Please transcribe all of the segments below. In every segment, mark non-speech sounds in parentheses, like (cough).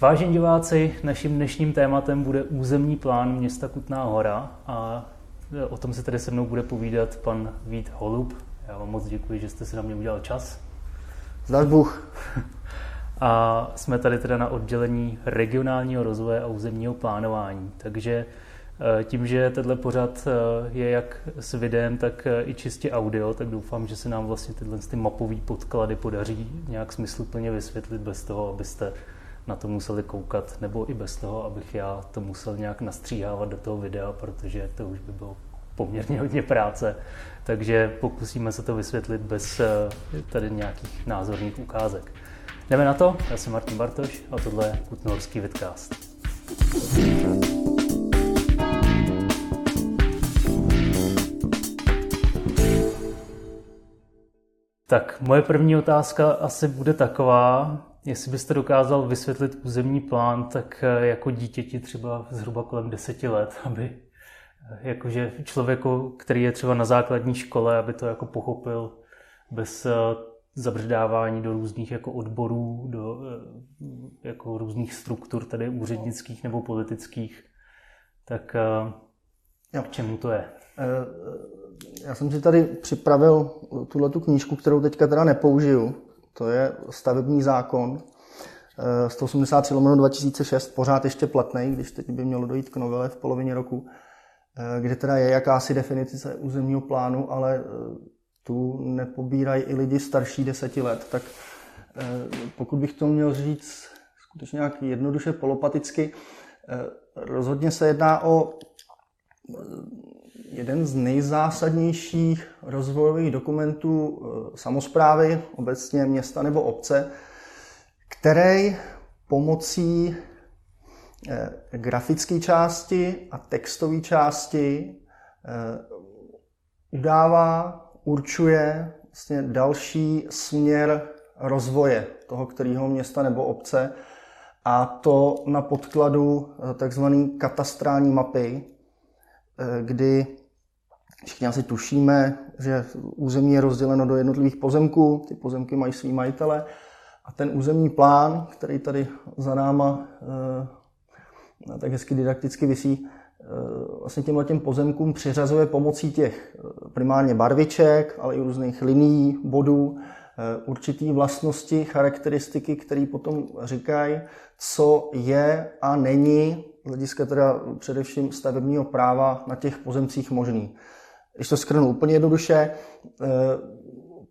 Vážení diváci, naším dnešním tématem bude územní plán města Kutná hora a o tom se tedy se mnou bude povídat pan Vít Holub. Já vám moc děkuji, že jste si na mě udělal čas. Zdař Bůh. (laughs) A jsme tady teda na oddělení regionálního rozvoje a územního plánování. Takže eh, tím, že tenhle pořad eh, je jak s videem, tak i čistě audio, tak doufám, že se nám vlastně tyhle ty mapové podklady podaří nějak smysluplně vysvětlit bez toho, abyste na to museli koukat, nebo i bez toho, abych já to musel nějak nastříhávat do toho videa, protože to už by bylo poměrně hodně práce. Takže pokusíme se to vysvětlit bez tady nějakých názorných ukázek. Jdeme na to, já jsem Martin Bartoš a tohle je Kutnohorský vidcast. Tak moje první otázka asi bude taková, jestli byste dokázal vysvětlit územní plán, tak eh, jako dítěti třeba zhruba kolem deseti let, (laughs) aby eh, jakože člověku, který je třeba na základní škole, aby to jako pochopil bez eh, zabředávání do různých jako odborů, do jako různých struktur, tedy úřednických nebo politických, tak jo. k čemu to je? Já jsem si tady připravil tuhle tu knížku, kterou teďka teda nepoužiju. To je stavební zákon 183 lomeno 2006, pořád ještě platný, když teď by mělo dojít k novele v polovině roku, kde teda je jakási definice územního plánu, ale tu nepobírají i lidi starší deseti let, tak eh, pokud bych to měl říct skutečně nějak jednoduše polopaticky, eh, rozhodně se jedná o eh, jeden z nejzásadnějších rozvojových dokumentů samozprávy, obecně města nebo obce, který pomocí grafické části a textové části udává určuje vlastně další směr rozvoje toho kterého města nebo obce a to na podkladu eh, takzvané katastrální mapy, eh, kdy všichni asi tušíme, že území je rozděleno do jednotlivých pozemků, ty pozemky mají svý majitele a ten územní plán, který tady za náma eh, tak hezky didakticky visí, Eh, vlastně těmhle těm pozemkům přiřazuje pomocí těch eh, primárně barviček, ale i různých linií, bodů, určitý vlastnosti, charakteristiky, které potom říkají, co je a není z hlediska teda především stavebního práva na těch pozemcích možný. Když to skrnu úplně jednoduše,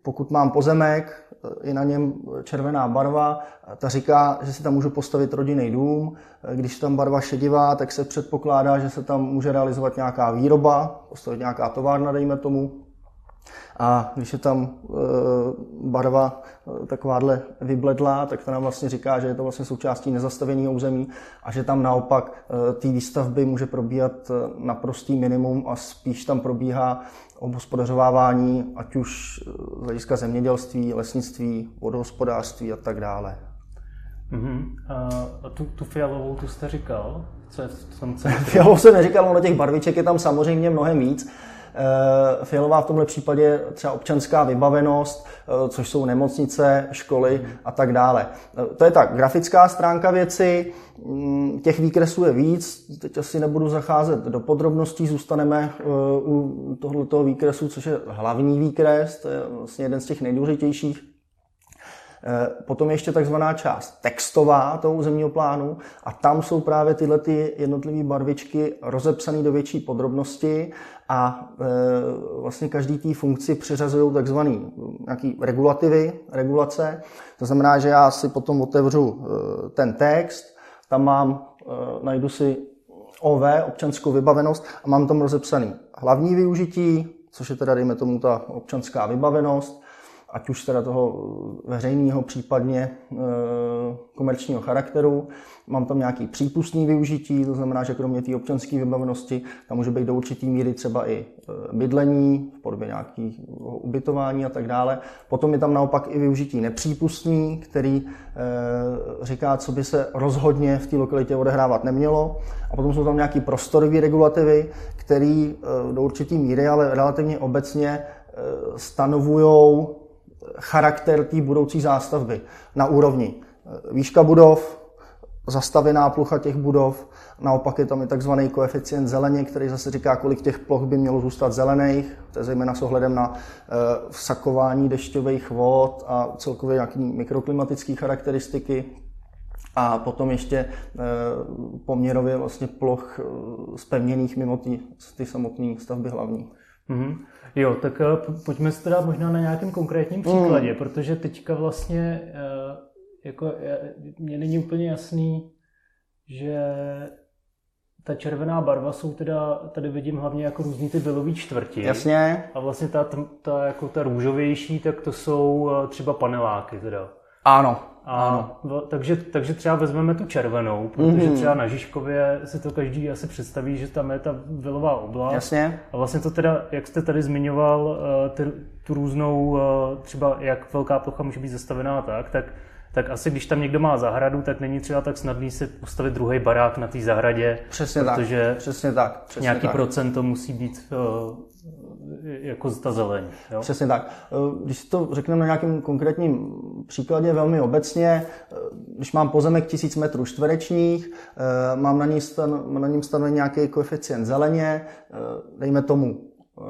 pokud mám pozemek, je na něm červená barva, ta říká, že si tam můžu postavit rodinný dům. Když tam barva šedivá, tak se předpokládá, že se tam může realizovat nějaká výroba, postavit nějaká továrna, dejme tomu. A když je tam e, barva e, takováhle vybledlá, tak to nám vlastně říká, že je to vlastně součástí nezastaveného území a že tam naopak e, té výstavby může probíhat naprostý minimum a spíš tam probíhá obhospodařovávání, ať už z hlediska zemědělství, lesnictví, vodohospodářství a tak dále. Uh-huh. A tu, tu fialovou, tu jste říkal? Co je v tom (laughs) Fialovou jsem neříkal, ono těch barviček je tam samozřejmě mnohem víc. Eh, fialová v tomhle případě třeba občanská vybavenost, eh, což jsou nemocnice, školy a tak dále. Eh, to je ta grafická stránka věci, mm, těch výkresů je víc, teď asi nebudu zacházet do podrobností, zůstaneme u tohoto výkresu, což je hlavní výkres, to je vlastně jeden z těch nejdůležitějších potom je ještě takzvaná část textová toho územního plánu a tam jsou právě tyhle ty jednotlivé barvičky rozepsané do větší podrobnosti a e, vlastně každý té funkci přiřazují takzvané nějaký regulativy, regulace. To znamená, že já si potom otevřu ten text, tam mám, najdu si OV, občanskou vybavenost a mám tam rozepsaný hlavní využití, což je teda, dejme tomu, ta občanská vybavenost, ať už teda toho veřejného, případně e, komerčního charakteru. Mám tam nějaký přípustný využití, to znamená, že kromě té občanské vybavenosti tam může být do určitý míry třeba i e, bydlení v podobě nějakého ubytování a tak dále. Potom je tam naopak i využití nepřípustný, který e, říká, co by se rozhodně v té lokalitě odehrávat nemělo. A potom jsou tam nějaké prostorové regulativy, které do určitý míry, ale relativně obecně stanovují charakter té budoucí zástavby na úrovni eh, výška budov, zastavěná plocha těch budov, naopak je tam i takzvaný koeficient zeleně, který zase říká, kolik těch ploch by mělo zůstat zelených, to je zejména s ohledem na eh, vsakování dešťových vod a celkově nějaké mikroklimatické charakteristiky. A potom ještě eh, poměrově vlastně ploch spevněných mimo ty, ty samotné stavby hlavní. Mm-hmm. Jo, tak pojďme se teda možná na nějakém konkrétním příkladě, mm. protože teďka vlastně jako mně není úplně jasný, že ta červená barva jsou teda, tady vidím hlavně jako různý ty bylový čtvrti. Jasně. A vlastně ta, ta, jako ta růžovější, tak to jsou eh, třeba paneláky teda. Ano. A, ano. Takže, takže třeba vezmeme tu červenou, protože mm-hmm. třeba na Žižkově si to každý asi představí, že tam je ta vilová oblast. Jasně. A vlastně to teda, jak jste tady zmiňoval, eh, ty, tu různou, eh, třeba jak velká plocha může být zastavená tak, tak tak asi když tam někdo má zahradu, tak není třeba tak snadný si postavit druhý barák na té zahradě. Přesně protože tak. Přesně tak. Přesně nějaký tak. procento musí být uh, jako ta zeleň. Jo? Přesně tak. Eh, když si to řekneme na nějakém konkrétním příkladě velmi obecně, eh, když mám pozemek 1000 metrů čtverečních, mám na, ní stan, na něm stanoven nějaký koeficient zeleně, dejme tomu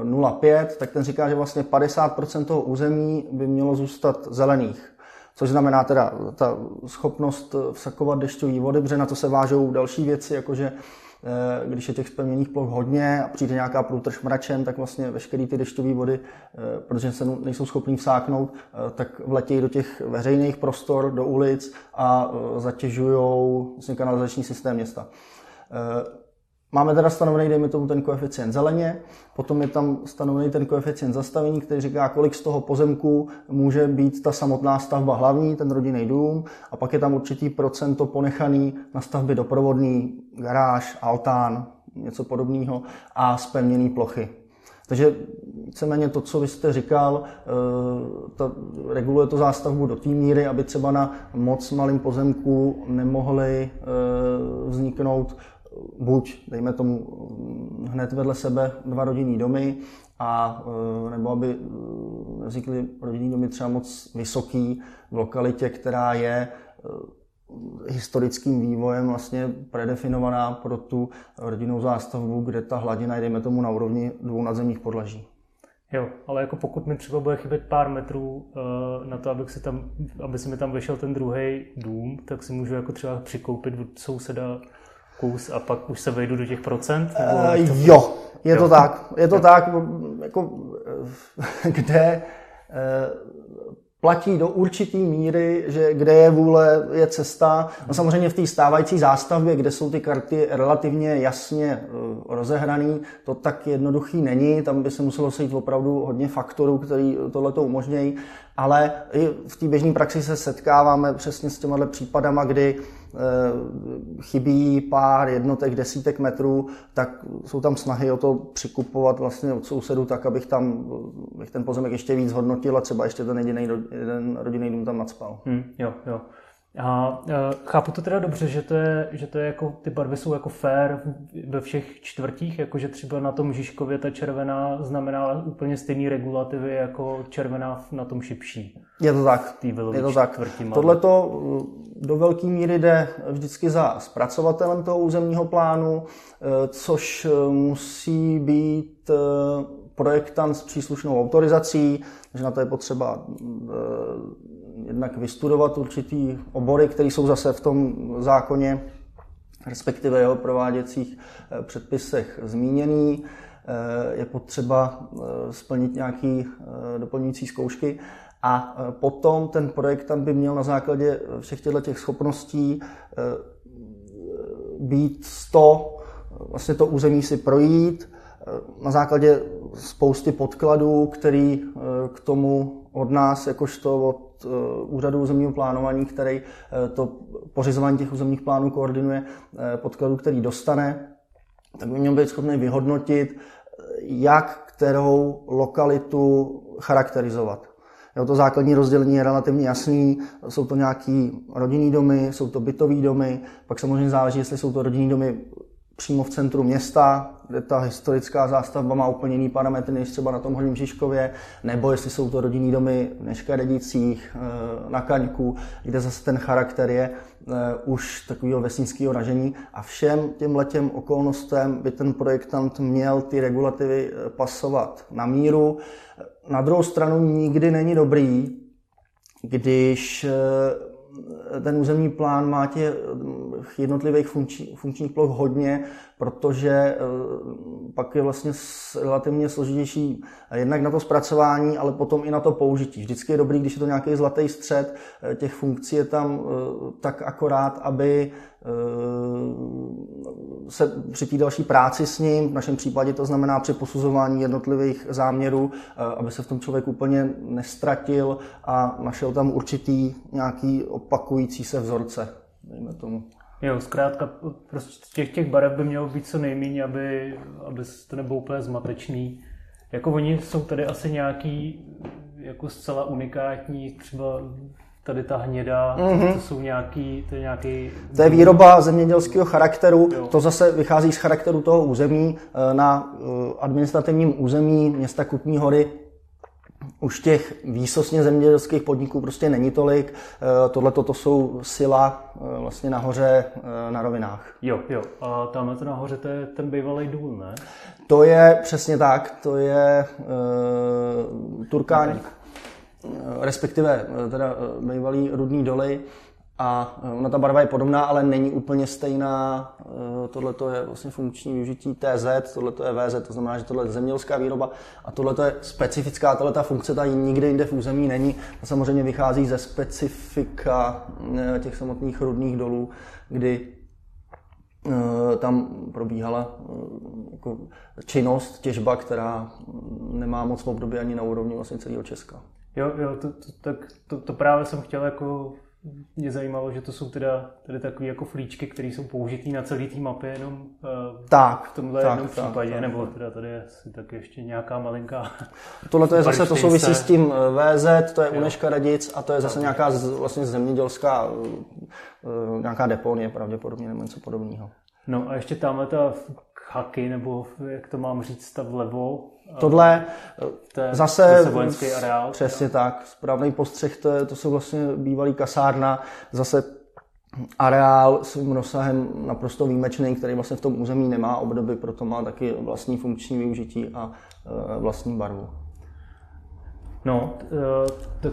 0,5, tak ten říká, že vlastně 50% toho území by mělo zůstat zelených. Což znamená teda ta schopnost vsakovat dešťové vody, protože na to se vážou další věci, jakože když je těch spevněných ploch hodně a přijde nějaká průtrž mračen, tak vlastně veškeré ty dešťové vody, eh, protože se nejsou schopní vsáknout, eh, tak vletějí do těch veřejných prostor, do ulic a zatěžují vlastně kanalizační systém města. Máme teda stanovený, dejme tomu, ten koeficient zeleně, potom je tam stanovený ten koeficient zastavení, který říká, kolik z toho pozemku může být ta samotná stavba hlavní, ten rodinný dům, a pak je tam určitý procento ponechaný na stavby doprovodný, garáž, altán, něco podobného a spevněné plochy. Takže víceméně to, co vy jste říkal, eh, to, reguluje to zástavbu do té míry, aby třeba na moc malém pozemku nemohly eh, vzniknout buď, dejme tomu, hned vedle sebe dva rodinní domy, a, e, nebo aby e, vznikly rodinní domy třeba moc vysoký v lokalitě, která je e, historickým vývojem vlastně predefinovaná pro tu rodinnou zástavbu, kde ta hladina je, dejme tomu, na úrovni dvou nadzemních podlaží. Jo, ale jako pokud mi třeba bude chybět pár metrů na to, abych si tam, aby se mi tam vešel ten druhý dům, tak si můžu jako třeba přikoupit od souseda kus a pak už se vejdu do těch procent? Uh, jo, je jo. to tak. Je to jo. tak, jako, (laughs) kde uh, platí do určitý míry, že kde je vůle, je cesta. No samozřejmě v té stávající zástavbě, kde jsou ty karty relativně jasně rozehrané, to tak jednoduchý není. Tam by se muselo sejít opravdu hodně faktorů, který tohle to umožňují. Ale i v té běžné praxi se setkáváme přesně s těma případama, kdy Eh, chybí pár jednotek, desítek metrů, tak jsou tam snahy o to přikupovat vlastně od sousedů tak, abych tam abych ten pozemek ještě víc hodnotil a třeba ještě ten jediný jeden rodinný dům tam nadspal. Hmm, jo, jo. A e, chápu to teda dobře, že to je, že to je jako, ty barvy jsou jako fair ve všech čtvrtích, jakože třeba na tom Žižkově ta červená znamená úplně stejný regulativy jako červená na tom šipší. Je to tak. Je to tak. Tohle to e, do velké míry jde vždycky za zpracovatelem toho územního plánu, e, což musí být projektant s příslušnou autorizací, takže na to je potřeba jednak vystudovat určitý obory, které jsou zase v tom zákoně, respektive jeho prováděcích eh, předpisech zmíněný. Eh, je potřeba eh, splnit nějaké doplňující zkoušky a potom ten projektant by měl na základě všech těchto těch schopností být 100, vlastně to území si projít, na základě spousty podkladů, který k tomu od nás, jakožto od Eh, úřadu územního plánování, který eh, to pořizování těch územních plánů koordinuje, eh, podkladu, který dostane, tak by měl být schopný vyhodnotit, jak kterou lokalitu charakterizovat. Jo, to základní rozdělení je relativně jasný. Jsou to nějaký rodinný domy, jsou to bytové domy, pak samozřejmě záleží, jestli jsou to rodinný domy přímo v centru města, kde ta historická zástavba má úplně jiný parametry než třeba na tom Horním Žižkově, nebo jestli jsou to rodinný domy v Neškaredicích, eh, na Kaňku, kde zase ten charakter je eh, už takového vesnického ražení a všem těm letěm okolnostem by ten projektant měl ty regulativy eh, pasovat na míru. Na druhou stranu nikdy není dobrý, když ten územní plán má těch jednotlivých funkční, funkčních ploch hodně, protože eh, pak je vlastně relativně složitější jednak na to zpracování, ale potom i na to použití. Vždycky je dobrý, když je to nějaký zlatý střed, eh, těch funkcí je tam eh, tak akorát, aby se při té další práci s ním, v našem případě to znamená při posuzování jednotlivých záměrů, aby se v tom člověk úplně nestratil a našel tam určitý nějaký opakující se vzorce, dejme tomu. Jo, zkrátka prostě těch, těch barev by mělo být co nejméně, aby, aby to nebylo úplně zmatečný. Jako oni jsou tady asi nějaký jako zcela unikátní, třeba tady ta hněda, mm-hmm. to jsou nějaký, to je nějaký... To je výroba zemědělského charakteru, jo. to zase vychází z charakteru toho území. Eh, na eh, administrativním území města Kutní hory už těch výsostně zemědělských podniků prostě není tolik. Eh, Tohle to jsou sila eh, vlastně nahoře eh, na rovinách. Jo, jo. A tamhle to nahoře to je ten bývalý důl, ne? To je přesně tak, to je uh, Turkáň, respektive teda bývalý rudný doly a eh, ona ta barva je podobná, ale není úplně stejná. Eh, tohle je vlastně funkční využití TZ, tohle je VZ, to znamená, že tohle je zemědělská výroba a tohle je specifická, tohle ta funkce tady nikde jinde v území není. To samozřejmě vychází ze specifika eh, těch samotných rudných dolů, kdy tam probíhala jako činnost, těžba, která nemá moc v období ani na úrovni vlastně celého Česka. Jo, jo, to, to, tak to, to právě jsem chtěl jako mě zajímalo, že to jsou teda tady takové jako flíčky, které jsou použitý na celý té mapě jenom uh, tak, v tomhle tak, jednom tak, případě, tak, nebo teda tady je asi tak ještě nějaká malinká... Tohle to je zase, to souvisí s tím eh, VZ, to je Uneška Radic a to je zase tak. nějaká vlastně zemědělská uh, nějaká deponie pravděpodobně nebo něco podobného. No a ještě tamhle ta haky, nebo jak to mám říct, ta vlevo, Tohle té, zase vojenský areál. Přesně jo. tak, správný postřeh, to, je, to jsou vlastně bývalý kasárna, zase areál svým rozsahem naprosto výjimečný, který vlastně v tom území nemá obdoby, proto má taky vlastní funkční využití a e, vlastní barvu. No, tak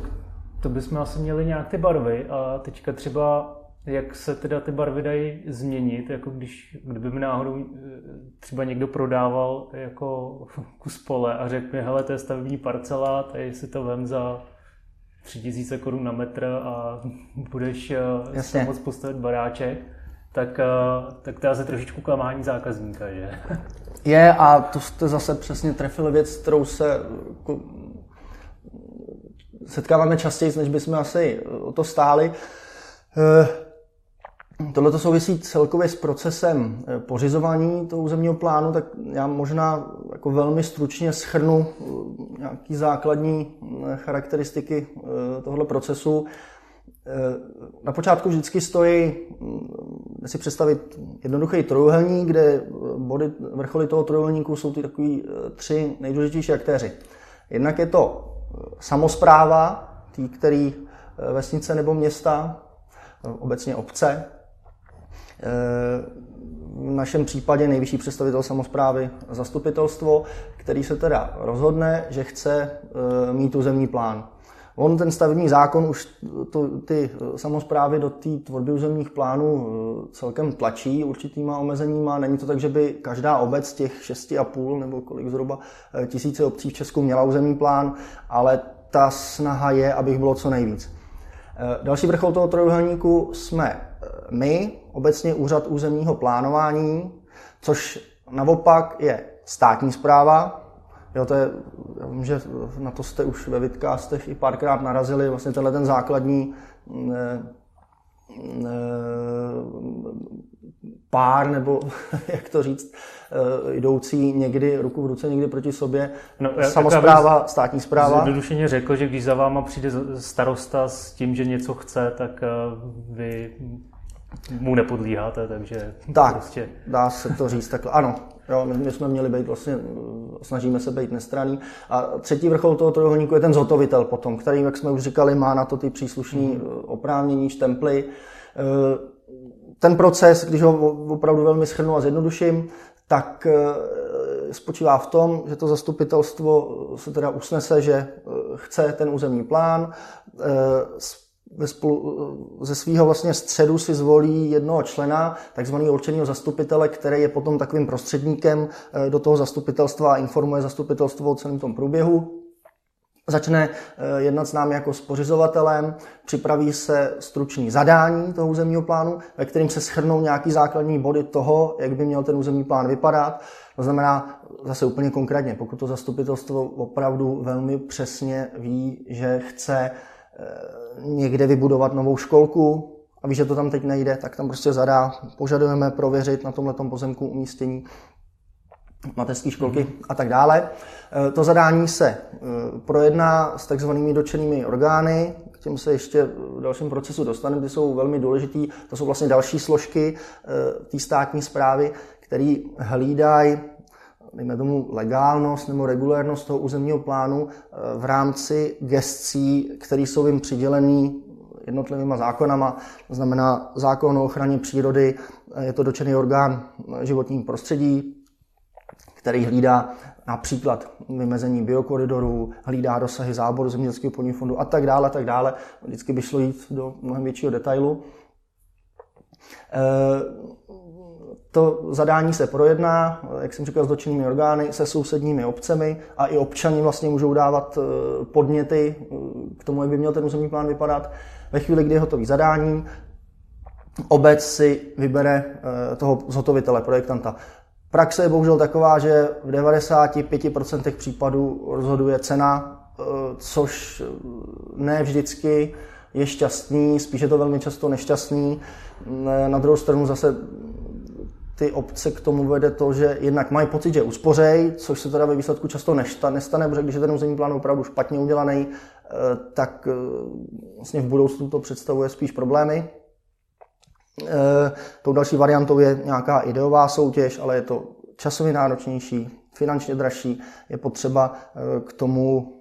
to bychom asi měli nějak ty barvy a teďka třeba jak se teda ty barvy dají změnit, jako když, kdyby mi náhodou eh, třeba někdo prodával jako kus pole a řekl mi, hele, to je stavební parcela, tady si to vem za 3000 korun na metr a budeš eh, Jasně. moc postavit baráček, tak, eh, tak to je asi trošičku klamání zákazníka, že? Je a to jste zase přesně trefili věc, kterou se setkáváme častěji, než bychom asi o to stáli. Tohle to souvisí celkově s procesem eh, pořizování toho územního plánu, tak já možná jako velmi stručně schrnu eh, nějaký základní eh, charakteristiky tohoto procesu. Na počátku vždycky stojí, hm, si představit jednoduchý trojuhelník, kde body, vrcholy toho trojuhelníku jsou ty takový tři nejdůležitější aktéři. Jednak je to samozpráva, tý, který vesnice nebo města, obecně obce, v našem případě nejvyšší představitel samozprávy zastupitelstvo, který se teda rozhodne, že chce eh, mít územní plán. On ten stavební zákon už to, ty samozprávy do té tvorby územních plánů eh, celkem tlačí určitýma omezeníma. Není to tak, že by každá obec těch 6,5 nebo kolik zhruba eh, tisíce obcí v Česku měla územní plán, ale ta snaha je, abych bylo co nejvíc. Další vrchol toho trojuhelníku jsme my, obecně úřad územního plánování, což naopak je státní zpráva. Jo, to je, já vím, že na to jste už ve vidcastech i párkrát narazili, vlastně tenhle ten základní ne, ne, pár, nebo (laughs) jak to říct, eh, jdoucí někdy ruku v ruce, někdy proti sobě. No, Samozpráva, státní zpráva. Zjednodušeně řekl, že když za váma přijde starosta s tím, že něco chce, tak eh, vy mu nepodlíháte, takže tak, prostě... dá se to říct takhle. Ano, jo, my, my jsme měli být vlastně, snažíme se být nestraný. A třetí vrchol toho trojuhelníku je ten zhotovitel potom, který, jak jsme už říkali, má na to ty příslušné mm. oprávnění, štemply. Eh, ten proces, když ho opravdu velmi schrnu a zjednoduším, tak eh, spočívá v tom, že to zastupitelstvo se teda usnese, že chce ten územní plán, ve spolu, ze svého vlastně středu si zvolí jednoho člena, takzvaného určeného zastupitele, který je potom takovým prostředníkem eh, do toho zastupitelstva a informuje zastupitelstvo o celém tom průběhu. Začne eh, jednat s námi jako s pořizovatelem, připraví se stručný zadání toho územního plánu, ve kterým se schrnou nějaký základní body toho, jak by měl ten územní plán vypadat. To znamená, zase úplně konkrétně, pokud to zastupitelstvo opravdu velmi přesně ví, že chce někde vybudovat novou školku a ví, že to tam teď nejde, tak tam prostě zadá, požadujeme prověřit na tomhle pozemku umístění mateřské školky mm-hmm. a tak dále. Eh, to zadání se eh, projedná s takzvanými dočenými orgány, k těm se ještě v dalším procesu dostaneme, ty jsou velmi důležitý. To jsou vlastně další složky té státní zprávy, které hlídají dejme tomu, legálnost nebo regulérnost toho územního plánu eh, v rámci gestcí, které jsou jim přidělený jednotlivýma zákonama, to znamená zákon o ochraně přírody, eh, je to dočený orgán životního prostředí, který hlídá například vymezení biokoridorů, hlídá dosahy záboru zemědělského půdního fondu a tak dále, tak dále. Vždycky by šlo jít do mnohem většího detailu. To zadání se projedná, jak jsem říkal, s dočinnými orgány, se sousedními obcemi a i občani vlastně můžou dávat eh, podněty eh, k tomu, jak by měl ten územní plán vypadat. Ve chvíli, kdy je hotový zadání, obec si vybere eh, toho zhotovitele, projektanta. Praxe je bohužel taková, že v 95% případů rozhoduje cena, což ne vždycky je šťastný, spíš je to velmi často nešťastný. Na druhou stranu zase ty obce k tomu vede to, že jednak mají pocit, že uspořej, což se teda ve výsledku často nestane, protože když je ten územní plán opravdu špatně udělaný, eh, tak eh, vlastně v budoucnu to představuje spíš problémy. Eh, tou další variantou je nějaká ideová soutěž, ale je to časově náročnější, finančně dražší. Je potřeba k tomu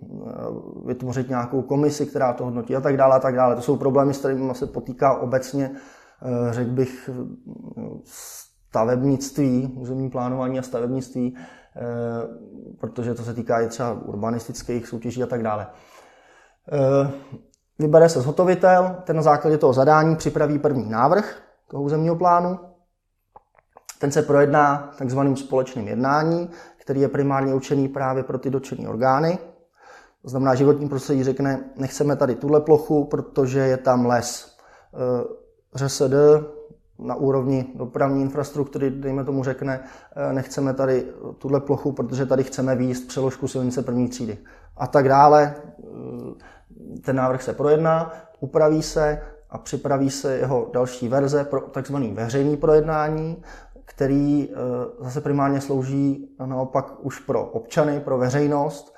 vytvořit nějakou komisi, která to hodnotí a tak dále a tak dále. To jsou problémy, s kterými se potýká obecně, řekl bych, stavebnictví, územní plánování a stavebnictví, eh, protože to se týká i třeba urbanistických soutěží a tak dále. Eh, vybere se zhotovitel, ten na základě toho zadání připraví první návrh toho územního plánu. Ten se projedná takzvaným společným jednání, který je primárně určený právě pro ty dotčené orgány. To znamená, životní prostředí řekne, nechceme tady tuhle plochu, protože je tam les. Eh, ŘSD na úrovni dopravní infrastruktury, dejme tomu řekne, eh, nechceme tady tuhle plochu, protože tady chceme výjist přeložku silnice první třídy a tak dále. Eh, ten návrh se projedná, upraví se a připraví se jeho další verze pro takzvaný veřejný projednání, který eh, zase primárně slouží naopak už pro občany, pro veřejnost.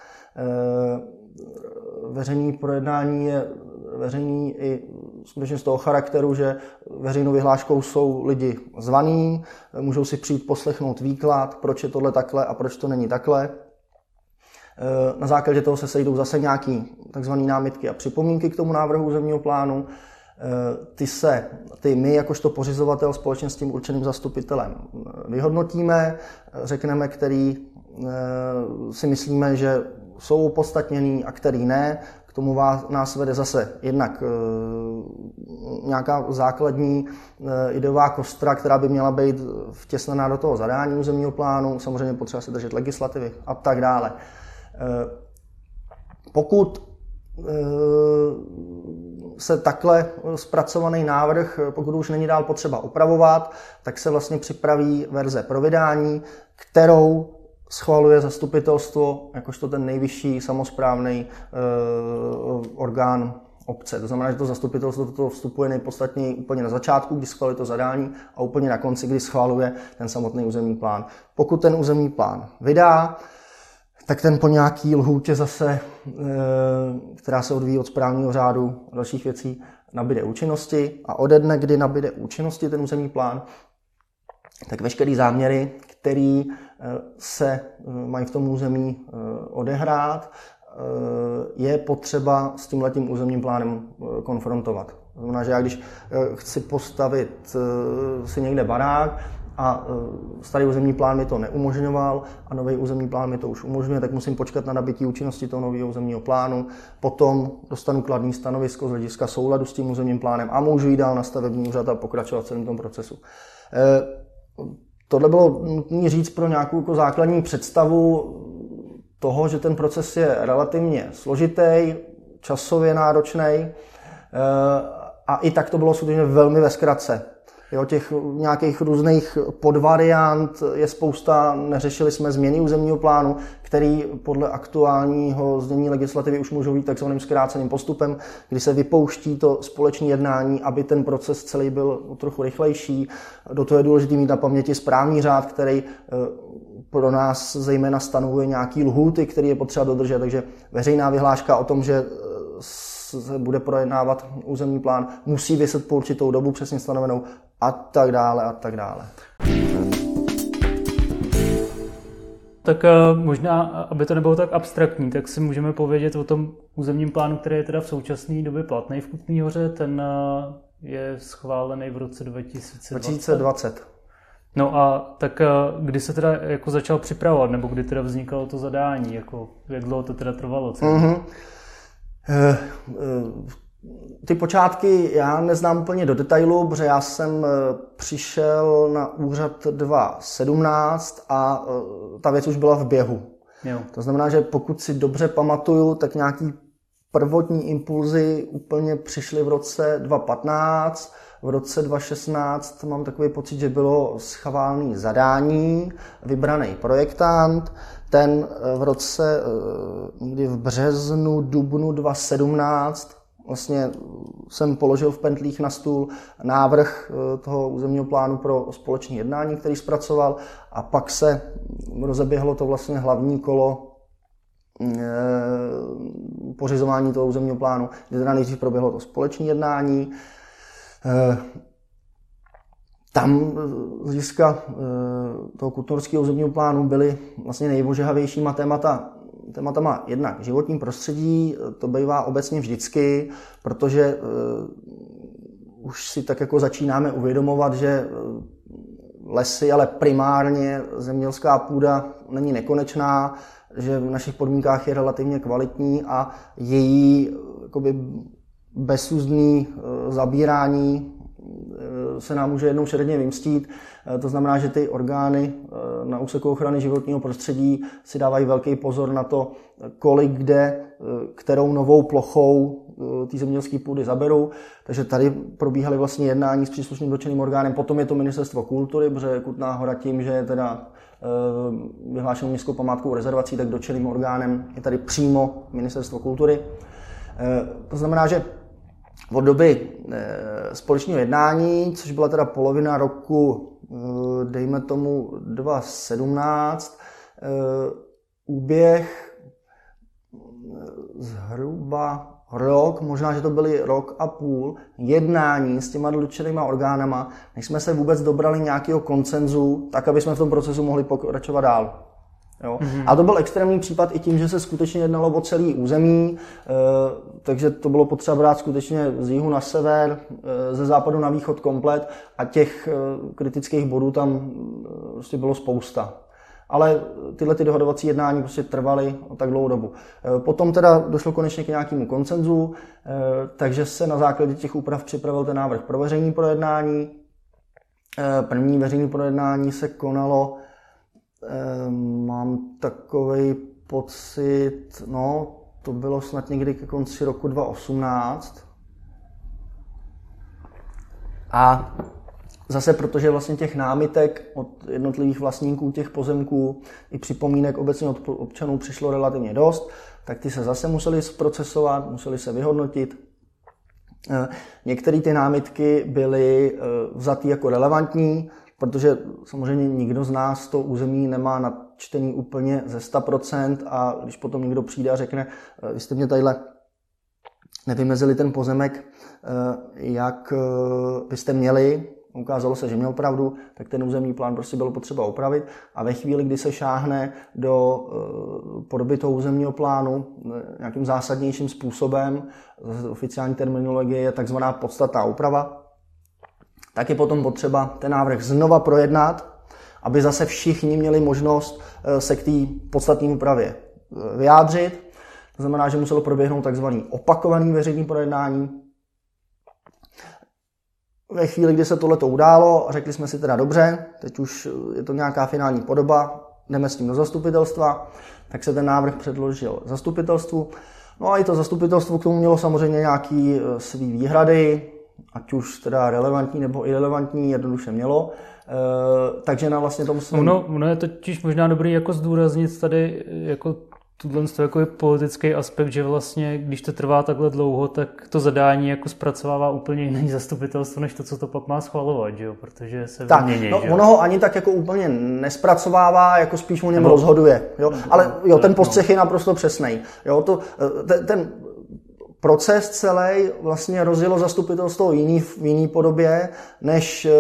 Veřejný projednání je veřejný i skutečně z toho charakteru, že veřejnou vyhláškou jsou lidi zvaní, můžou si přijít poslechnout výklad, proč je tohle takhle a proč to není takhle. Na základě toho se sejdou zase nějaké takzvané námitky a připomínky k tomu návrhu územního plánu. Ty se, ty my jakožto pořizovatel společně s tím určeným zastupitelem vyhodnotíme, řekneme, který si myslíme, že jsou opodstatněný a který ne tomu vás, nás vede zase jednak e, nějaká základní e, ideová kostra, která by měla být vtěsnená do toho zadání územního plánu, samozřejmě potřeba se držet legislativy a tak dále. E, pokud se takhle zpracovaný návrh, pokud už není dál potřeba opravovat, tak se vlastně připraví verze pro vydání, kterou schvaluje zastupitelstvo jakožto ten nejvyšší samozprávný uh, orgán obce. To znamená, že to zastupitelstvo do toho vstupuje nejpodstatněji úplně na začátku, kdy schvaluje to zadání a úplně na konci, kdy schvaluje ten samotný územní plán. Pokud ten územní plán vydá, tak ten po nějaký lhůtě zase, eh, která se odvíjí od správního řádu a dalších věcí, nabide účinnosti a ode dne, kdy nabide účinnosti ten územní plán, tak veškerý záměry, který se mají v tom území odehrát, je potřeba s tím letím územním plánem konfrontovat. To znamená, že já když chci postavit si někde barák, a starý územní plán mi to neumožňoval a nový územní plán mi to už umožňuje, tak musím počkat na nabití účinnosti toho nového územního plánu. Potom dostanu kladný stanovisko z hlediska souladu s tím územním plánem a můžu jít dál na stavební úřad a pokračovat v celém tom procesu. Tohle bylo nutné říct pro nějakou jako základní představu toho, že ten proces je relativně složitý, časově náročný e, a i tak to bylo skutečně velmi ve zkratce. Jo, těch nějakých různých podvariant je spousta, neřešili jsme změny územního plánu, který podle aktuálního znění legislativy už můžou být takzvaným zkráceným postupem, kdy se vypouští to společné jednání, aby ten proces celý byl trochu rychlejší. Do toho je důležité mít na paměti správný řád, který eh, pro nás zejména stanovuje nějaký lhůty, který je potřeba dodržet. Takže veřejná vyhláška o tom, že eh, se bude projednávat územní plán, musí vyset po určitou dobu přesně stanovenou a tak dále a tak dále. Tak eh, možná, aby to nebylo tak abstraktní, tak si můžeme povědět o tom územním plánu, který je teda v současné době platný v Kutný hoře. Ten eh, je schválený v roce 2020. 2020. No a tak eh, kdy se teda jako začal připravovat, nebo kdy teda vznikalo to zadání, jako jak dlouho to teda trvalo? Mm-hmm. Ty počátky já neznám úplně do detailu, protože já jsem eh, přišel na úřad 2017 a eh, ta věc už byla v běhu. Jo. To znamená, že pokud si dobře pamatuju, tak nějaký prvotní impulzy úplně přišly v roce 2015, v roce 2016 mám takový pocit, že bylo schválný zadání, vybraný projektant, ten eh, v roce někdy v březnu, dubnu 2017 vlastně jsem položil v pentlích na stůl návrh eh, toho územního plánu pro společné jednání, který zpracoval a pak se rozeběhlo to vlastně hlavní kolo eh, pořizování toho územního plánu, kde teda nejdřív proběhlo to společné jednání. Eh, tam z hlediska toho kulturského územního plánu byly vlastně nejvožehavějšíma témata tématama jednak životní prostředí, to bývá obecně vždycky, protože uh, už si tak jako začínáme uvědomovat, že lesy, ale primárně zemědělská půda není nekonečná, že v našich podmínkách je relativně kvalitní a její jakoby, bezúzdný uh, zabírání se nám může jednou šeredně vymstít. Eh, to znamená, že ty orgány eh, na úseku ochrany životního prostředí si dávají velký pozor na to, kolik kde, eh, kterou novou plochou ty zemědělské půdy zaberou. Takže tady probíhaly vlastně jednání s příslušným dotčeným orgánem. Potom je to ministerstvo kultury, protože Kutná hora tím, že je teda vyhlášenou městskou památkou rezervací, tak dotčeným orgánem je tady přímo ministerstvo kultury. To znamená, že od doby společného jednání, což byla teda polovina roku Eh, dejme tomu 2017, eh, úběh eh, zhruba rok, možná, že to byly rok a půl, jednání s těma dotčenýma orgánama, než jsme se vůbec dobrali nějakého koncenzu, tak aby jsme v tom procesu mohli pokračovat dál. Jo? Mm-hmm. A to byl extrémní případ i tím, že se skutečně jednalo o celý území, e, takže to bylo potřeba brát skutečně z jihu na sever, e, ze západu na východ komplet a těch e, kritických bodů tam prostě bylo spousta. Ale tyhle ty dohodovací jednání prostě trvaly tak dlouhou dobu. Potom teda došlo konečně k nějakému koncenzu, takže se na základě těch úprav připravil ten návrh pro veřejné projednání. První veřejné projednání se konalo mám takový pocit, no, to bylo snad někdy ke konci roku 2018. A zase protože vlastně těch námitek od jednotlivých vlastníků těch pozemků i připomínek obecně od občanů přišlo relativně dost, tak ty se zase museli zprocesovat, museli se vyhodnotit. Ehm, některé ty námitky byly ehm, vzaty jako relevantní, protože samozřejmě nikdo z nás to území nemá načtený úplně ze 100% a když potom někdo přijde a řekne, eh, vy jste mě tadyhle nevymezili ten pozemek, jak byste měli, ukázalo se, že měl pravdu, tak ten územní plán prostě bylo potřeba opravit. A ve chvíli, kdy se šáhne do podoby toho územního plánu nějakým zásadnějším způsobem, oficiální terminologie je takzvaná podstatná úprava, tak je potom potřeba ten návrh znova projednat, aby zase všichni měli možnost eh, se k té podstatné úpravě eh, vyjádřit. To znamená, že muselo proběhnout takzvaný opakovaný veřejný projednání. Ve chvíli, kdy se tohle událo, řekli jsme si teda dobře, teď už je to nějaká finální podoba, jdeme s tím do zastupitelstva, tak se ten návrh předložil zastupitelstvu. No a i to zastupitelstvo k tomu mělo samozřejmě nějaké eh, svý výhrady, ať už teda relevantní nebo irrelevantní, jednoduše mělo. E, takže na vlastně tom svém... Ono, ono je totiž možná dobrý jako zdůraznit tady jako tuhle jako je politický aspekt, že vlastně, když to trvá takhle dlouho, tak to zadání jako zpracovává úplně jiný (laughs) zastupitelstvo, než to, co to pak má schvalovat, že jo? protože se tak, vymění. No, ono ho ani tak jako úplně nespracovává, jako spíš o něm no, rozhoduje. Jo? Ale jo, ten postřeh no. je naprosto přesný. Jo, to, ten, ten proces celý vlastně rozjelo zastupitelstvo jiný, v jiný podobě, než eh,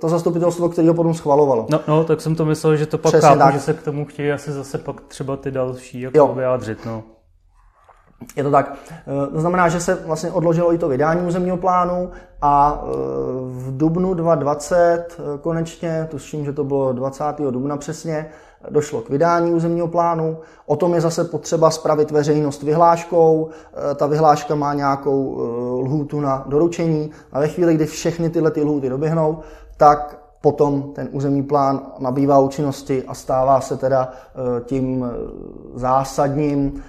to zastupitelstvo, které ho potom schvalovalo. No, no, tak jsem to myslel, že to pak Přesně chápu, tak. že se k tomu chtějí asi zase pak třeba ty další jako jo. vyjádřit. No. Je to tak. Eh, to znamená, že se vlastně odložilo i to vydání územního plánu a eh, v dubnu 2020 konečně, tuším, že to bylo 20. dubna přesně, došlo k vydání územního plánu. O tom je zase potřeba spravit veřejnost vyhláškou. E, ta vyhláška má nějakou e, lhůtu na doručení a ve chvíli, kdy všechny tyhle ty lhůty doběhnou, tak potom ten územní plán nabývá účinnosti a stává se teda e, tím zásadním,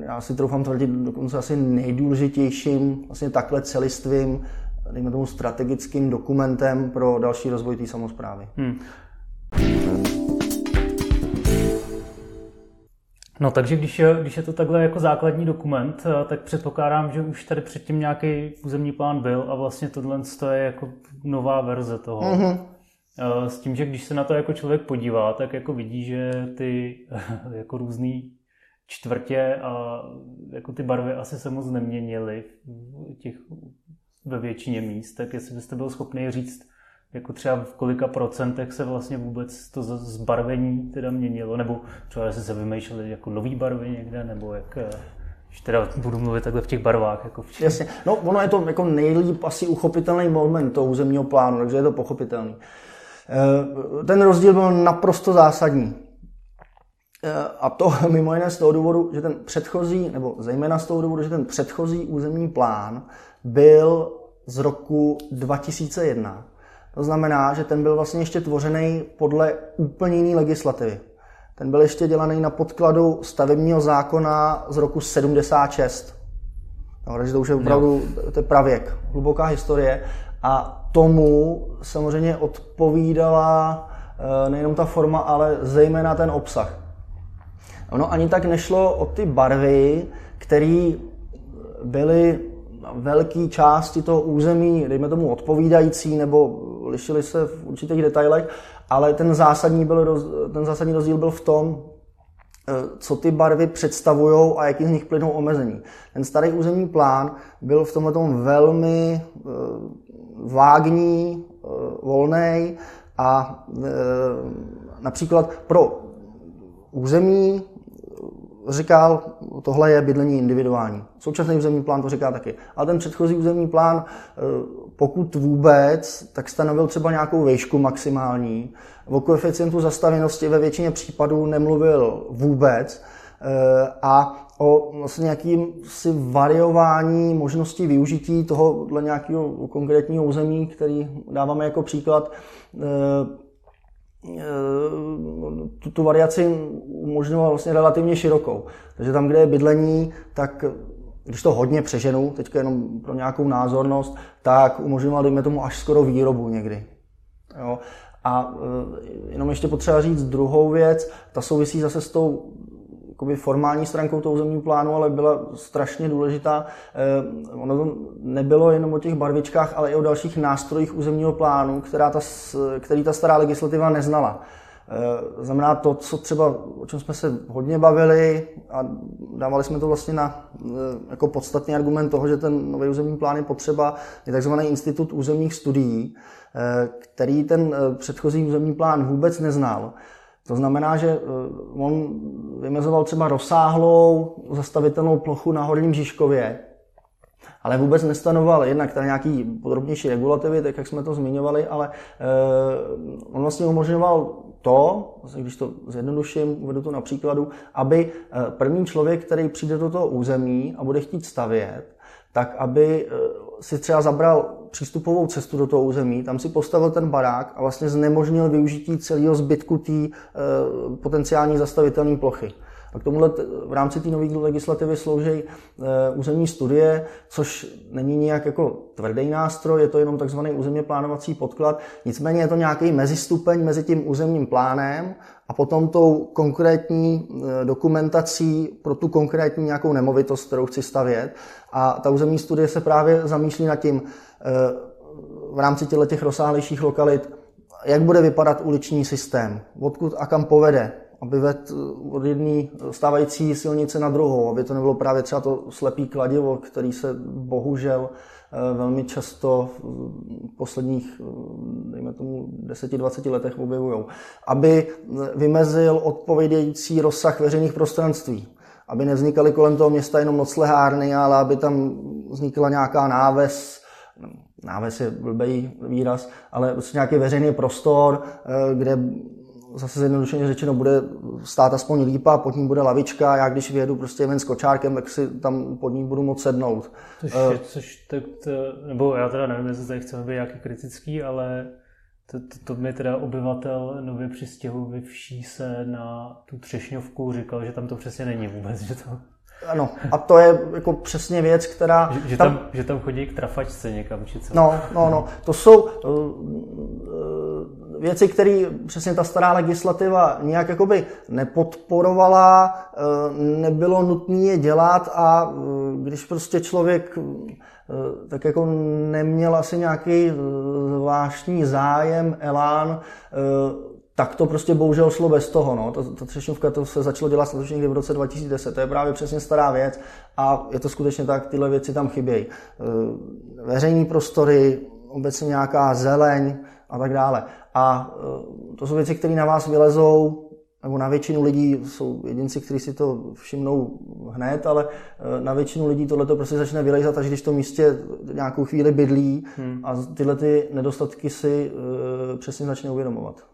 já si troufám tvrdit dokonce asi nejdůležitějším, vlastně takhle celistvým, dejme tomu strategickým dokumentem pro další rozvoj té samozprávy. Hmm. No takže když je, když je to takhle jako základní dokument, eh, tak předpokládám, že už tady předtím nějaký územní plán byl a vlastně tohle je jako nová verze toho. Mm-hmm. S tím, že když se na to jako člověk podívá, tak jako vidí, že ty (laughs) jako různý čtvrtě a jako ty barvy asi se moc neměnily těch, ve většině míst, tak jestli byste byl schopný říct, jako třeba v kolika procentech se vlastně vůbec to zbarvení teda měnilo, nebo třeba jestli se vymýšleli jako nový barvy někde, nebo jak, eh, když teda budu mluvit takhle v těch barvách. Jako v Jasně, no ono je to jako nejlíp asi uchopitelný moment toho územního plánu, takže je to pochopitelný. Eh, ten rozdíl byl naprosto zásadní. Eh, a to (laughs) mimo jiné z toho důvodu, že ten předchozí, nebo zejména z toho důvodu, že ten předchozí územní plán byl z roku 2001 to znamená, že ten byl vlastně ještě tvořený podle úplně jiné legislativy. Ten byl ještě dělaný na podkladu stavebního zákona z roku 76. No, takže to už je opravdu to je pravěk, hluboká historie. A tomu samozřejmě odpovídala eh, nejenom ta forma, ale zejména ten obsah. Ono ani tak nešlo o ty barvy, které byly velké části toho území, dejme tomu odpovídající, nebo lišily se v určitých detailech, ale ten zásadní, byl, ten zásadní rozdíl byl v tom, eh, co ty barvy představují a jaký z nich plynou omezení. Ten starý územní plán byl v tomhle velmi eh, vágní, eh, volný a například pro území říkal, tohle je bydlení individuální. Současný územní plán to říká taky. Ale ten předchozí územní plán, eh, pokud vůbec, tak stanovil třeba nějakou výšku maximální. O koeficientu zastavěnosti ve většině případů nemluvil vůbec. Eh, a o vlastně nějakým si variování možnosti využití tohohle nějakého konkrétního území, který dáváme jako příklad, Eh, tu, tu variaci umožňoval vlastně relativně širokou. Takže tam, kde je bydlení, tak když to hodně přeženu, teďka jenom pro nějakou názornost, tak umožňoval, dejme tomu, až skoro výrobu někdy. Jo? A e, jenom ještě potřeba říct druhou věc, ta souvisí zase s tou jakoby formální stránkou toho územního plánu, ale byla strašně důležitá. Eh, ono to nebylo jenom o těch barvičkách, ale i o dalších nástrojích územního plánu, která ta, který ta stará legislativa neznala. Znamená to, co třeba, o čem jsme se hodně bavili a dávali jsme to vlastně na jako podstatný argument toho, že ten nový územní plán je potřeba, je takzvaný institut územních studií, který ten předchozí územní plán vůbec neznal. To znamená, že on vymezoval třeba rozsáhlou zastavitelnou plochu na Horním Žižkově, ale vůbec nestanoval jednak tady nějaký podrobnější regulativy, tak jak jsme to zmiňovali, ale eh, on vlastně umožňoval to, když to zjednoduším, uvedu to na příkladu, aby eh, první člověk, který přijde do toho území a bude chtít stavět, tak aby eh, si třeba zabral přístupovou cestu do toho území, tam si postavil ten barák a vlastně znemožnil využití celého zbytku té potenciální zastavitelné plochy. A k tomuhle v rámci té nové legislativy slouží eh, územní studie, což není nějak jako tvrdý nástroj, je to jenom takzvaný územně plánovací podklad. Nicméně je to nějaký mezistupeň mezi tím územním plánem a potom tou konkrétní eh, dokumentací pro tu konkrétní nějakou nemovitost, kterou chci stavět. A ta územní studie se právě zamýšlí nad tím eh, v rámci těch rozsáhlejších lokalit, jak bude vypadat uliční systém, odkud a kam povede, aby vedl eh, od jedné stávající silnice na druhou, aby to nebylo právě třeba to slepý kladivo, který se bohužel eh, velmi často v posledních, eh, dejme tomu, 10-20 letech objevují. Aby vymezil odpovědějící rozsah veřejných prostranství, aby nevznikaly kolem toho města jenom noclehárny, ale aby tam vznikla nějaká náves, náves je blbý výraz, ale prostě nějaký veřejný prostor, kde zase zjednodušeně řečeno, bude stát aspoň lípa, pod ní bude lavička, já když vyjedu prostě ven s kočárkem, tak si tam pod ní budu moct sednout. Což, uh, což to, to, nebo já teda nevím, jestli tady chceme být nějaký kritický, ale to, to, to mi teda obyvatel nově přistěhuvivší se na tu Třešňovku říkal, že tam to přesně není vůbec, že to... Ano, a to je jako přesně věc, která... Že, že, tam, tam, že tam chodí k trafačce někam, či co? No, no, no. To jsou... Uh, uh, věci, které přesně ta stará legislativa nějak jakoby nepodporovala, eh, nebylo nutné je dělat a eh, když prostě člověk eh, tak jako neměl asi nějaký zvláštní zájem, elán, tak to prostě bohužel šlo bez toho. No. Ta, ta třešňovka to se začalo dělat snad někdy v roce 2010. To je právě přesně stará věc a je to skutečně tak, tyhle věci tam chybějí. Veřejní prostory, obecně nějaká zeleň a tak dále. A e, to jsou věci, které na vás vylezou, nebo na většinu lidí jsou jedinci, kteří si to všimnou hned, ale e, na většinu lidí tohle to prostě začne vylezat, až když to místě nějakou chvíli bydlí hmm. a tyhle ty nedostatky si uh, přesně začne uvědomovat.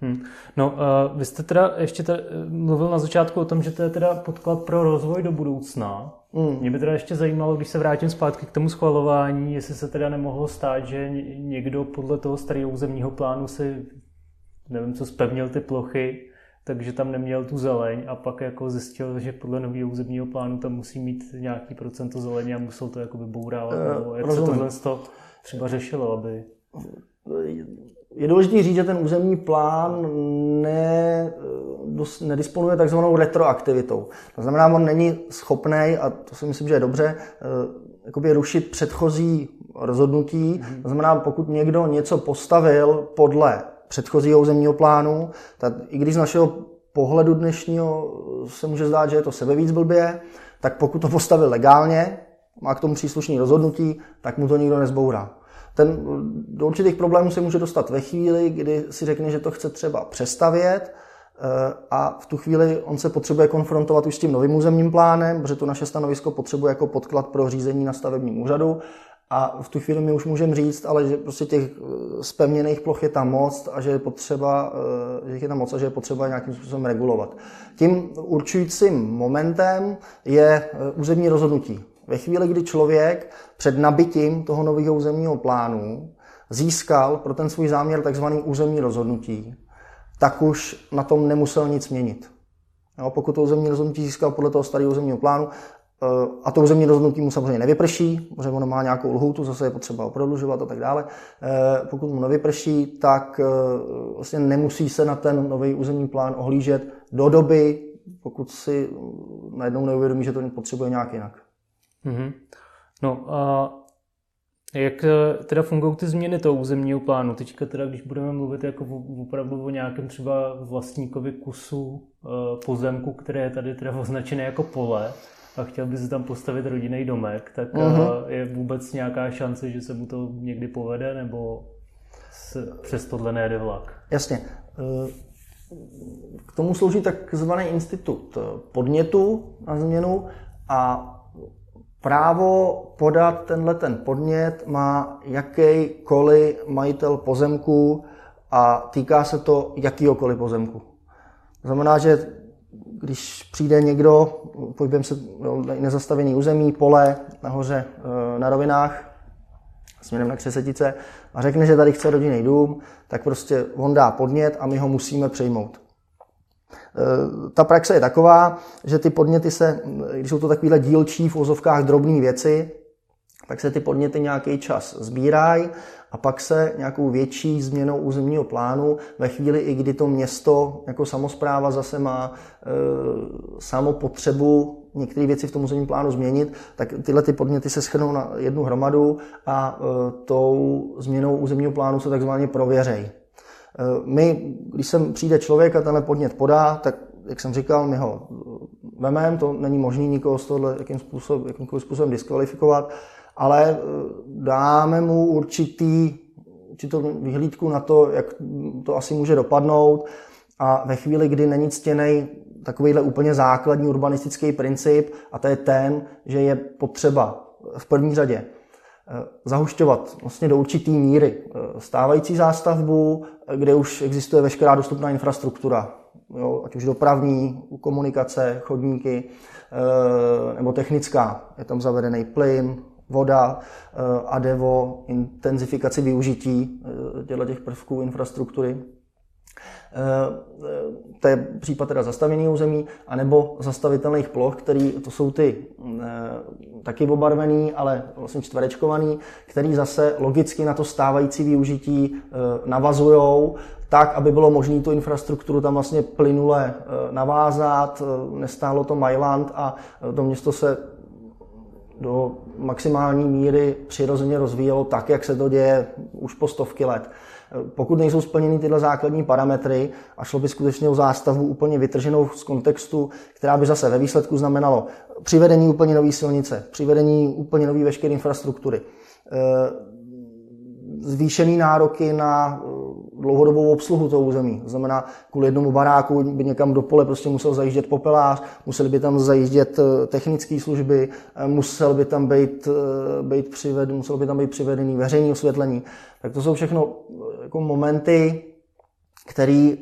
Hmm. No, uh, vy jste teda ještě teda mluvil na začátku o tom, že to je teda podklad pro rozvoj do budoucna. Hmm. Mě by teda ještě zajímalo, když se vrátím zpátky k tomu schvalování, jestli se teda nemohlo stát, že někdo podle toho starého územního plánu si, nevím co, spevnil ty plochy, takže tam neměl tu zeleň a pak jako zjistil, že podle nového územního plánu tam musí mít nějaký procento zeleně a musel to jako vybourávat. Uh, jak rozumím. se tohle to třeba řešilo, aby je důležité říct, že ten územní plán ne, dos, nedisponuje takzvanou retroaktivitou. To znamená, on není schopný, a to si myslím, že je dobře, eh, jakoby rušit předchozí rozhodnutí. To znamená, pokud někdo něco postavil podle předchozího územního plánu, tak i když z našeho pohledu dnešního se může zdát, že je to sebevíc blbě, tak pokud to postavil legálně, má k tomu příslušný rozhodnutí, tak mu to nikdo nezbourá. Ten do určitých problémů se může dostat ve chvíli, kdy si řekne, že to chce třeba přestavět eh, a v tu chvíli on se potřebuje konfrontovat už s tím novým územním plánem, protože to naše stanovisko potřebuje jako podklad pro řízení na stavebním úřadu a v tu chvíli my už můžeme říct, ale že prostě těch spevněných eh, ploch je tam moc a že je potřeba, eh, že je tam moc a že je potřeba nějakým způsobem regulovat. Tím určujícím momentem je územní rozhodnutí. Ve chvíli, kdy člověk před nabitím toho nového územního plánu získal pro ten svůj záměr takzvaný územní rozhodnutí, tak už na tom nemusel nic měnit. Jo, pokud to územní rozhodnutí získal podle toho starého územního plánu, eh, a to územní rozhodnutí mu samozřejmě nevyprší, protože ono má nějakou lhůtu, zase je potřeba prodlužovat a tak dále. Eh, pokud mu nevyprší, tak eh, vlastně nemusí se na ten nový územní plán ohlížet do doby, pokud si najednou neuvědomí, že to potřebuje nějak jinak. Mm-hmm. No a Jak eh, teda fungují ty změny toho územního plánu? Teďka teda, když budeme mluvit jako opravdu o nějakém třeba vlastníkovi kusu eh, pozemku, které je tady teda (laughs) označené jako pole a chtěl by si tam postavit rodinný domek, tak uh-huh. je vůbec nějaká šance, že se mu to někdy povede, nebo se přes tohle nejde vlak? Jasně. K tomu slouží takzvaný institut podnětu na změnu a Právo podat tenhle ten podnět má jakýkoliv majitel pozemku a týká se to jakýkoliv pozemku. To znamená, že když přijde někdo, pohybujeme se nezastavený území, pole nahoře eh, na rovinách, směrem na Křesetice, a řekne, že tady chce rodinný dům, tak prostě on dá podnět a my ho musíme přejmout. Eh, ta praxe je taková, že ty podněty se, když jsou to takovéhle dílčí v ozovkách drobné věci, tak se ty podněty nějaký čas sbírají a pak se nějakou větší změnou územního plánu ve chvíli, i kdy to město jako samozpráva zase má e, samo potřebu některé věci v tom územním plánu změnit, tak tyhle ty podněty se schrnou na jednu hromadu a e, tou změnou územního plánu se takzvaně prověřejí. Eh, my, když sem přijde člověk a tenhle podnět podá, tak jak jsem říkal, my ho vememe, to není možné nikoho z tohle jakým způsob, jakýmkoliv způsobem diskvalifikovat, ale eh, dáme mu určitý, určitou vyhlídku na to, jak to asi může dopadnout. A ve chvíli, kdy není ctěný takovýhle úplně základní urbanistický princip a to je ten, že je potřeba v první řadě Eh, zahušťovat vlastně do určité míry eh, stávající zástavbu, eh, kde už existuje veškerá dostupná infrastruktura, jo, ať už dopravní, komunikace, chodníky, nebo technická. Je tam zavedený plyn, voda, ADEVO, intenzifikaci využití těch prvků infrastruktury. To je případ teda zastavění území, anebo zastavitelných ploch, který to jsou ty taky obarvený, ale vlastně čtverečkovaný, který zase logicky na to stávající využití e, navazují, tak, aby bylo možné tu infrastrukturu tam vlastně plynule navázat, nestálo to Mailand a to město se do maximální míry přirozeně rozvíjelo tak, jak se to děje už po stovky let. Pokud nejsou splněny tyhle základní parametry a šlo by skutečně o zástavu úplně vytrženou z kontextu, která by zase ve výsledku znamenalo přivedení úplně nové silnice, přivedení úplně nové veškeré infrastruktury, eh, zvýšený nároky na dlouhodobou obsluhu toho území. To znamená, kvůli jednomu baráku by někam do pole prostě musel zajíždět popelář, museli by tam zajíždět eh, technické služby, musel by tam být, být přiveden, muselo by tam být přivedený veřejné osvětlení. Tak to jsou všechno jako momenty, které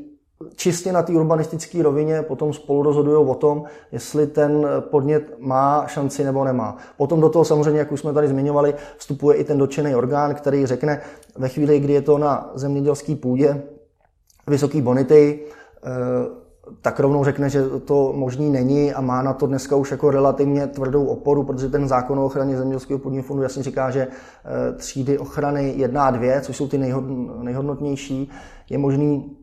čistě na té urbanistické rovině potom spolu rozhodují o tom, jestli ten podnět má šanci nebo nemá. Potom do toho samozřejmě, jak už jsme tady zmiňovali, vstupuje i ten dotčený orgán, který řekne ve chvíli, kdy je to na zemědělské půdě vysoké bonity, eh, tak rovnou řekne, že to možný není a má na to dneska už jako relativně tvrdou oporu, protože ten zákon o ochraně zemědělského půdního fondu jasně říká, že eh, třídy ochrany 1 a 2, což jsou ty nejhodnotnější, je možný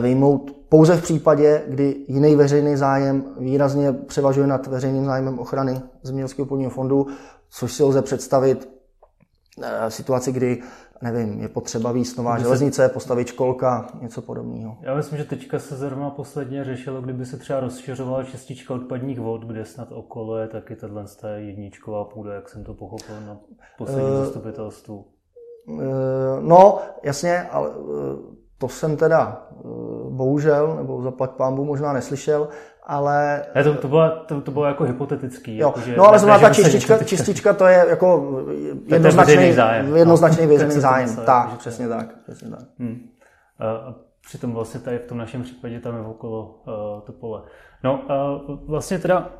vyjmout pouze v případě, kdy jiný veřejný zájem výrazně převažuje nad veřejným zájmem ochrany zemědělského půdního fondu, což si lze představit eh, situaci, kdy nevím, je potřeba víc nová železnice, postavit školka, něco podobného. Já myslím, že teďka se zrovna posledně řešilo, kdyby se třeba rozšiřovala čistička odpadních vod, kde snad okolo je taky tahle jedničková půda, jak jsem to pochopil na posledním uh, zastupitelstvu. Uh, no, jasně, ale uh, to jsem teda bohužel, nebo zaplať pámbu možná neslyšel, ale... Ne, to, to, bylo, to, to bylo jako hypotetický. Jo. Jako, že no ale znamená ta čistička, čistička, to je jako jednoznačný, zájem. jednoznačný no. veřejný zájem. (laughs) Tak, tak přesně tak. Přesně tak. Hmm. A přitom vlastně tady v tom našem případě tam je okolo uh, to pole. No uh, vlastně teda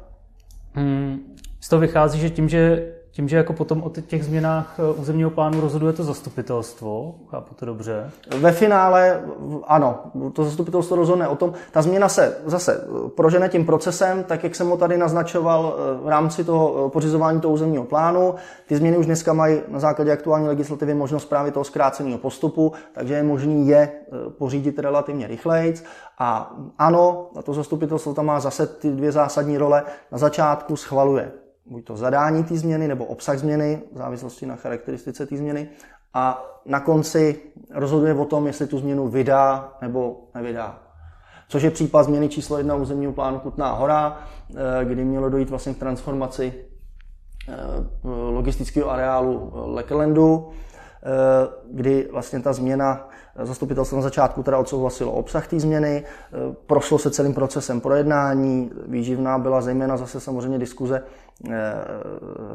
um, z toho vychází, že tím, že tím, že jako potom o těch změnách eh, územního plánu rozhoduje to zastupitelstvo, chápu to dobře? Ve finále ano, to zastupitelstvo rozhodne o tom. Ta změna se zase prožene tím procesem, tak jak jsem ho tady naznačoval eh, v rámci toho eh, pořizování toho územního plánu. Ty změny už dneska mají na základě aktuální legislativy možnost právě toho zkráceného postupu, takže je možný je pořídit relativně rychleji. A ano, to zastupitelstvo tam má zase ty dvě zásadní role. Na začátku schvaluje buď to zadání té změny nebo obsah změny, v závislosti na charakteristice té změny. A na konci rozhoduje o tom, jestli tu změnu vydá nebo nevydá. Což je případ změny číslo jedna územního plánu Kutná hora, eh, kdy mělo dojít vlastně k transformaci eh, logistického areálu Lekelendu, eh, kdy vlastně ta změna zastupitelstvo na začátku teda odsouhlasilo obsah té změny, prošlo se celým procesem projednání, výživná byla zejména zase samozřejmě diskuze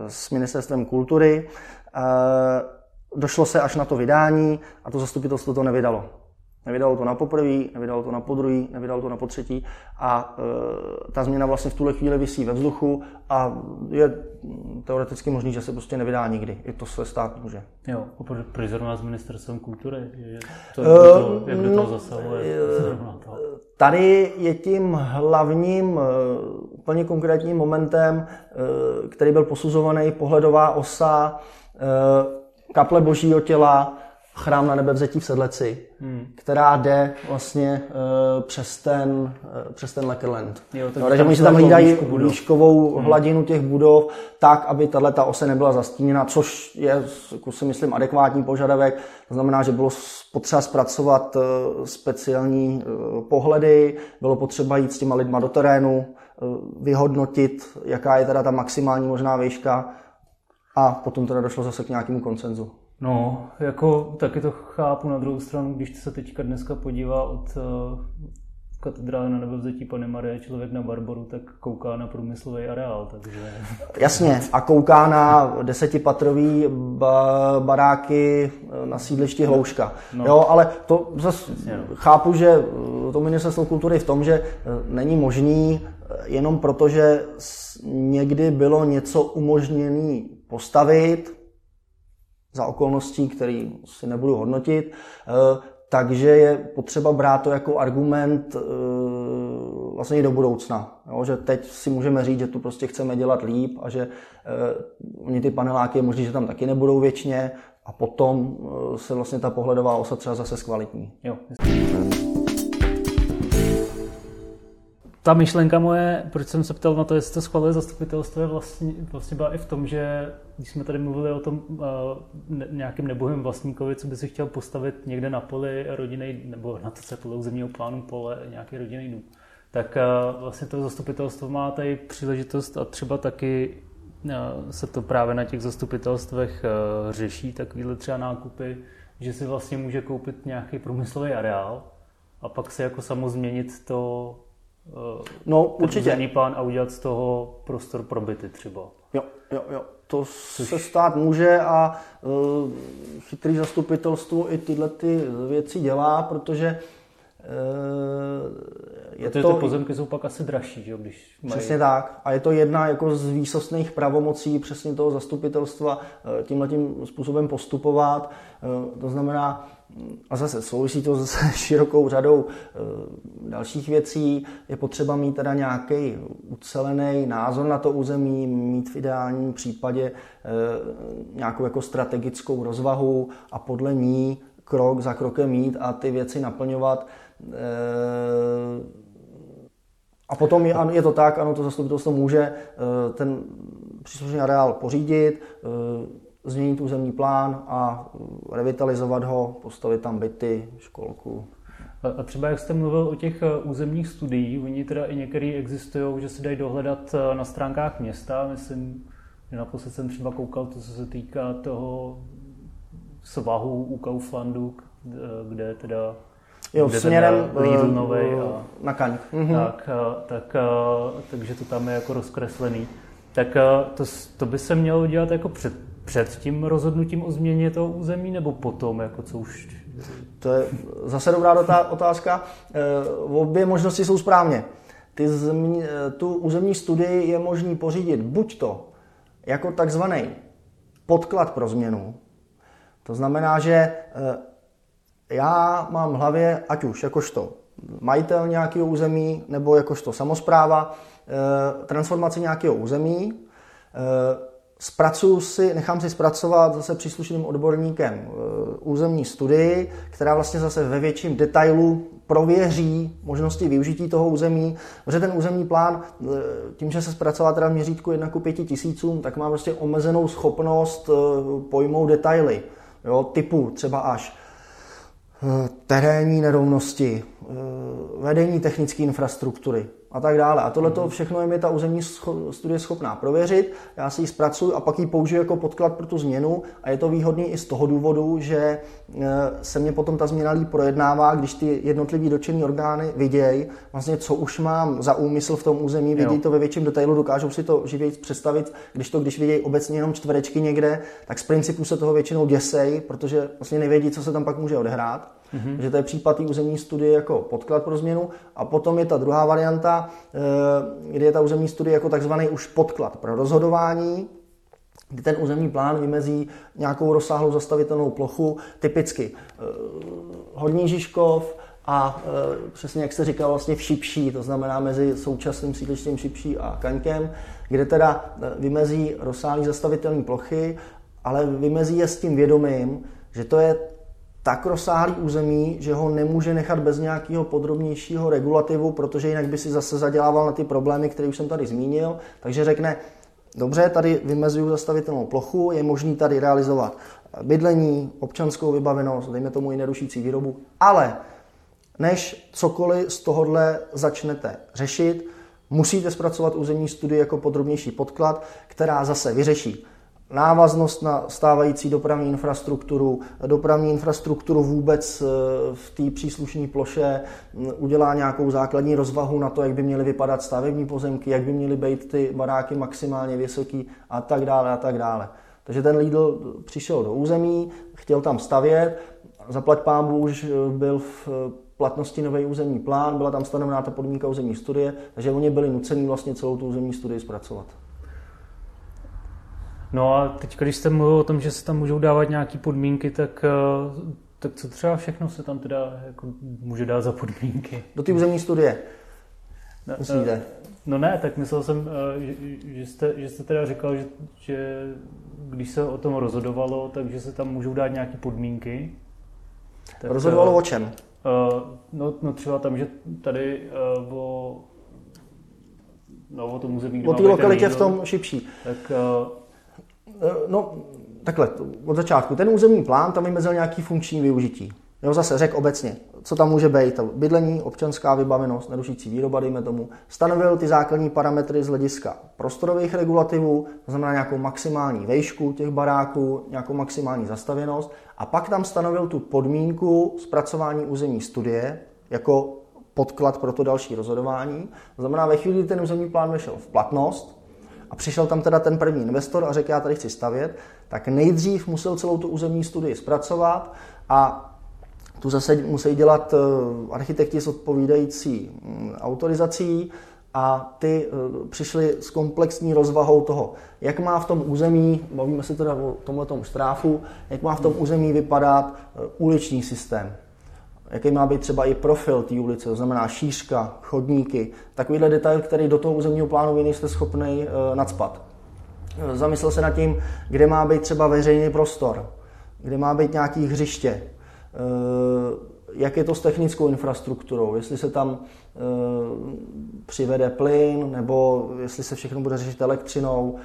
s ministerstvem kultury. Došlo se až na to vydání a to zastupitelstvo to nevydalo. Nevydalo to na poprvé, nevydalo to na podruhý, nevydalo to na potřetí a e, ta změna vlastně v tuhle chvíli visí ve vzduchu a je teoreticky možný, že se prostě nevydá nikdy. I to se stát může. Jo, proč zrovna s ministerstvem kultury? To, uh, to, jak do toho no, zasahuje? Uh, tady je tím hlavním, uh, úplně konkrétním momentem, který byl posuzovaný pohledová osa kaple božího těla, chrám na nebevzetí v Sedleci, hmm. která jde vlastně uh, přes ten, uh, přes ten Leckerland. Jo, no, takže oni si tam hlídají výškovou hmm. hladinu těch budov tak, aby tato ose nebyla zastíněna, což je, jako si myslím, adekvátní požadavek. To znamená, že bylo potřeba zpracovat uh, speciální uh, pohledy, bylo potřeba jít s těma lidma do terénu, uh, vyhodnotit, jaká je teda ta maximální možná výška a potom teda došlo zase k nějakému koncenzu. No, jako taky to chápu na druhou stranu, když se teďka dneska podívá od uh, katedrály na nebevzetí Pany Marie člověk na Barboru, tak kouká na průmyslový areál, takže... Jasně, a kouká na desetipatrový ba- baráky eh, na sídlišti Hlouška. No. Jo, ale to zase no. chápu, že eh, to ministerstvo kultury v tom, že není možný jenom proto, že někdy bylo něco umožněné postavit, za okolností, které si nebudu hodnotit. Eh, takže je potřeba brát to jako argument eh, vlastně i do budoucna. Jo? Že teď si můžeme říct, že tu prostě chceme dělat líp a že eh, oni ty paneláky je možné, že tam taky nebudou věčně a potom se vlastně ta pohledová osa třeba zase zkvalitní. Jo ta myšlenka moje, proč jsem se ptal na to, jestli to schvaluje zastupitelstvo, je vlastně, vlastně byla i v tom, že když jsme tady mluvili o tom uh, nějakým nebohým vlastníkovi, co by si chtěl postavit někde na poli rodinný, nebo na to, co podle územního plánu pole, nějaký rodinný dům, tak uh, vlastně to zastupitelstvo má tady příležitost a třeba taky uh, se to právě na těch zastupitelstvech uh, řeší, takovýhle třeba nákupy, že si vlastně může koupit nějaký průmyslový areál a pak se jako samo změnit to no, určitě. plán a udělat z toho prostor pro byty třeba. Jo, jo, jo. To Což... se stát může a uh, chytrý zastupitelstvo i tyhle ty věci dělá, protože uh, je protože to... ty pozemky jsou pak asi dražší, že když mají... Přesně tak. A je to jedna jako z výsostných pravomocí přesně toho zastupitelstva tímhle tím způsobem postupovat. To znamená, a zase souvisí to s (laughs) širokou řadou eh, dalších věcí. Je potřeba mít teda nějaký ucelený názor na to území, mít v ideálním případě eh, nějakou jako strategickou rozvahu a podle ní krok za krokem mít a ty věci naplňovat. Eh, a potom je, je to tak, ano, to zastupitelstvo může ten příslušný areál pořídit, změnit územní plán a revitalizovat ho, postavit tam byty, školku. A třeba jak jste mluvil o těch eh, územních studií, oni teda i některý existují, že se dají dohledat eh, na stránkách města, myslím, že naposled jsem třeba koukal to, co se týká toho svahu u Kauflandu, eh, kde teda Jo, kde směrem Lidl novej a, na Kaň. Mhm. Tak, tak, takže to tam je jako rozkreslený. Tak to, to by se mělo dělat jako před před tím rozhodnutím o změně toho území nebo potom, jako co už... To je zase dobrá otázka. Eh, obě možnosti jsou správně. Ty zmi, tu územní studii je možný pořídit buď to jako takzvaný podklad pro změnu. To znamená, že eh, já mám v hlavě, ať už jakožto majitel nějakého území nebo jakožto samozpráva, transformaci nějakého území, Zpracuju si, nechám si zpracovat zase příslušným odborníkem eh, územní studii, která vlastně zase ve větším detailu prověří možnosti využití toho území, protože ten územní plán, eh, tím, že se zpracová teda v měřítku 1 ku 5 tisícům, tak má prostě omezenou schopnost pojmout detaily, jo, typu třeba až terénní nerovnosti, vedení technické infrastruktury, a tak dále. A tohle to všechno je mi ta územní studie schopná prověřit, já si ji zpracuju a pak ji použiju jako podklad pro tu změnu. A je to výhodný i z toho důvodu, že e, se mě potom ta změna líp projednává, když ty jednotlivý dotčený orgány vidějí, vlastně co už mám za úmysl v tom území, vidí to ve větším detailu, dokážou si to živě představit, když to, když vidějí obecně jenom čtverečky někde, tak z principu se toho většinou děsej, protože vlastně nevědí, co se tam pak může odehrát. Mm-hmm. že to je případ té územní studie jako podklad pro změnu. A potom je ta druhá varianta, eh, kde je ta územní studie jako takzvaný už podklad pro rozhodování, kdy ten územní plán vymezí nějakou rozsáhlou zastavitelnou plochu, typicky eh, Horní Žižkov, a e, přesně jak jste říkal, vlastně v Šipší, to znamená mezi současným sídlištěm Šipší a Kaňkem, kde teda vymezí rozsáhlý zastavitelné plochy, ale vymezí je s tím vědomím, že to je tak rozsáhlý území, že ho nemůže nechat bez nějakého podrobnějšího regulativu, protože jinak by si zase zadělával na ty problémy, které už jsem tady zmínil. Takže řekne, dobře, tady vymezuju zastavitelnou plochu, je možný tady realizovat bydlení, občanskou vybavenost, dejme tomu i nerušící výrobu, ale než cokoliv z tohohle začnete řešit, musíte zpracovat územní studii jako podrobnější podklad, která zase vyřeší návaznost na stávající dopravní infrastrukturu, dopravní infrastrukturu vůbec eh, v té příslušné ploše, mm, udělá nějakou základní rozvahu na to, jak by měly vypadat stavební pozemky, jak by měly být ty baráky maximálně vysoký a tak dále a tak dále. Takže ten Lidl přišel do území, chtěl tam stavět, zaplať pámbu už eh, byl v eh, platnosti nový územní plán, byla tam stanovená ta podmínka územní studie, takže oni byli nuceni vlastně celou tu územní studii zpracovat. No a teď, když jste mluvil o tom, že se tam můžou dávat nějaké podmínky, tak, eh, tak co třeba všechno se tam teda jako může dát za podmínky? Do té územní studie. Myslíte? Eh, no ne, tak myslel jsem, eh, že, že, jste, že jste teda říkal, že, že když se o tom rozhodovalo, takže se tam můžou dát nějaké podmínky. Tak, rozhodovalo o čem? No, no třeba tam, že tady o, no, o tom území, O té lokalitě v tom šipší. Tak no, takhle, od začátku. Ten územní plán tam vymezil nějaký funkční využití. Jo, zase řek obecně, co tam může být, bydlení, občanská vybavenost, nerušící výroba, dejme tomu. Stanovil ty základní parametry z hlediska prostorových regulativů, to znamená nějakou maximální vejšku těch baráků, nějakou maximální zastavěnost a pak tam stanovil tu podmínku zpracování územní studie jako podklad pro to další rozhodování. To znamená, ve chvíli, kdy ten územní plán vešel v platnost, a přišel tam teda ten první investor a řekl, já tady chci stavět, tak nejdřív musel celou tu územní studii zpracovat a tu zase musí dělat eh, architekti s odpovídající mm, autorizací a ty eh, přišli s komplexní rozvahou toho, jak má v tom území, bavíme se teda o tomhle štráfu, jak má v tom území vypadat eh, uliční systém, jaký má být třeba i profil té ulice, to znamená šířka, chodníky, takovýhle detail, který do toho územního plánu vy nejste schopný uh, nadspat. Eh, zamyslel se nad tím, kde má být třeba veřejný prostor, kde má být nějaký hřiště, uh, jak je to s technickou infrastrukturou, jestli se tam přivede plyn, nebo jestli se všechno bude řešit elektřinou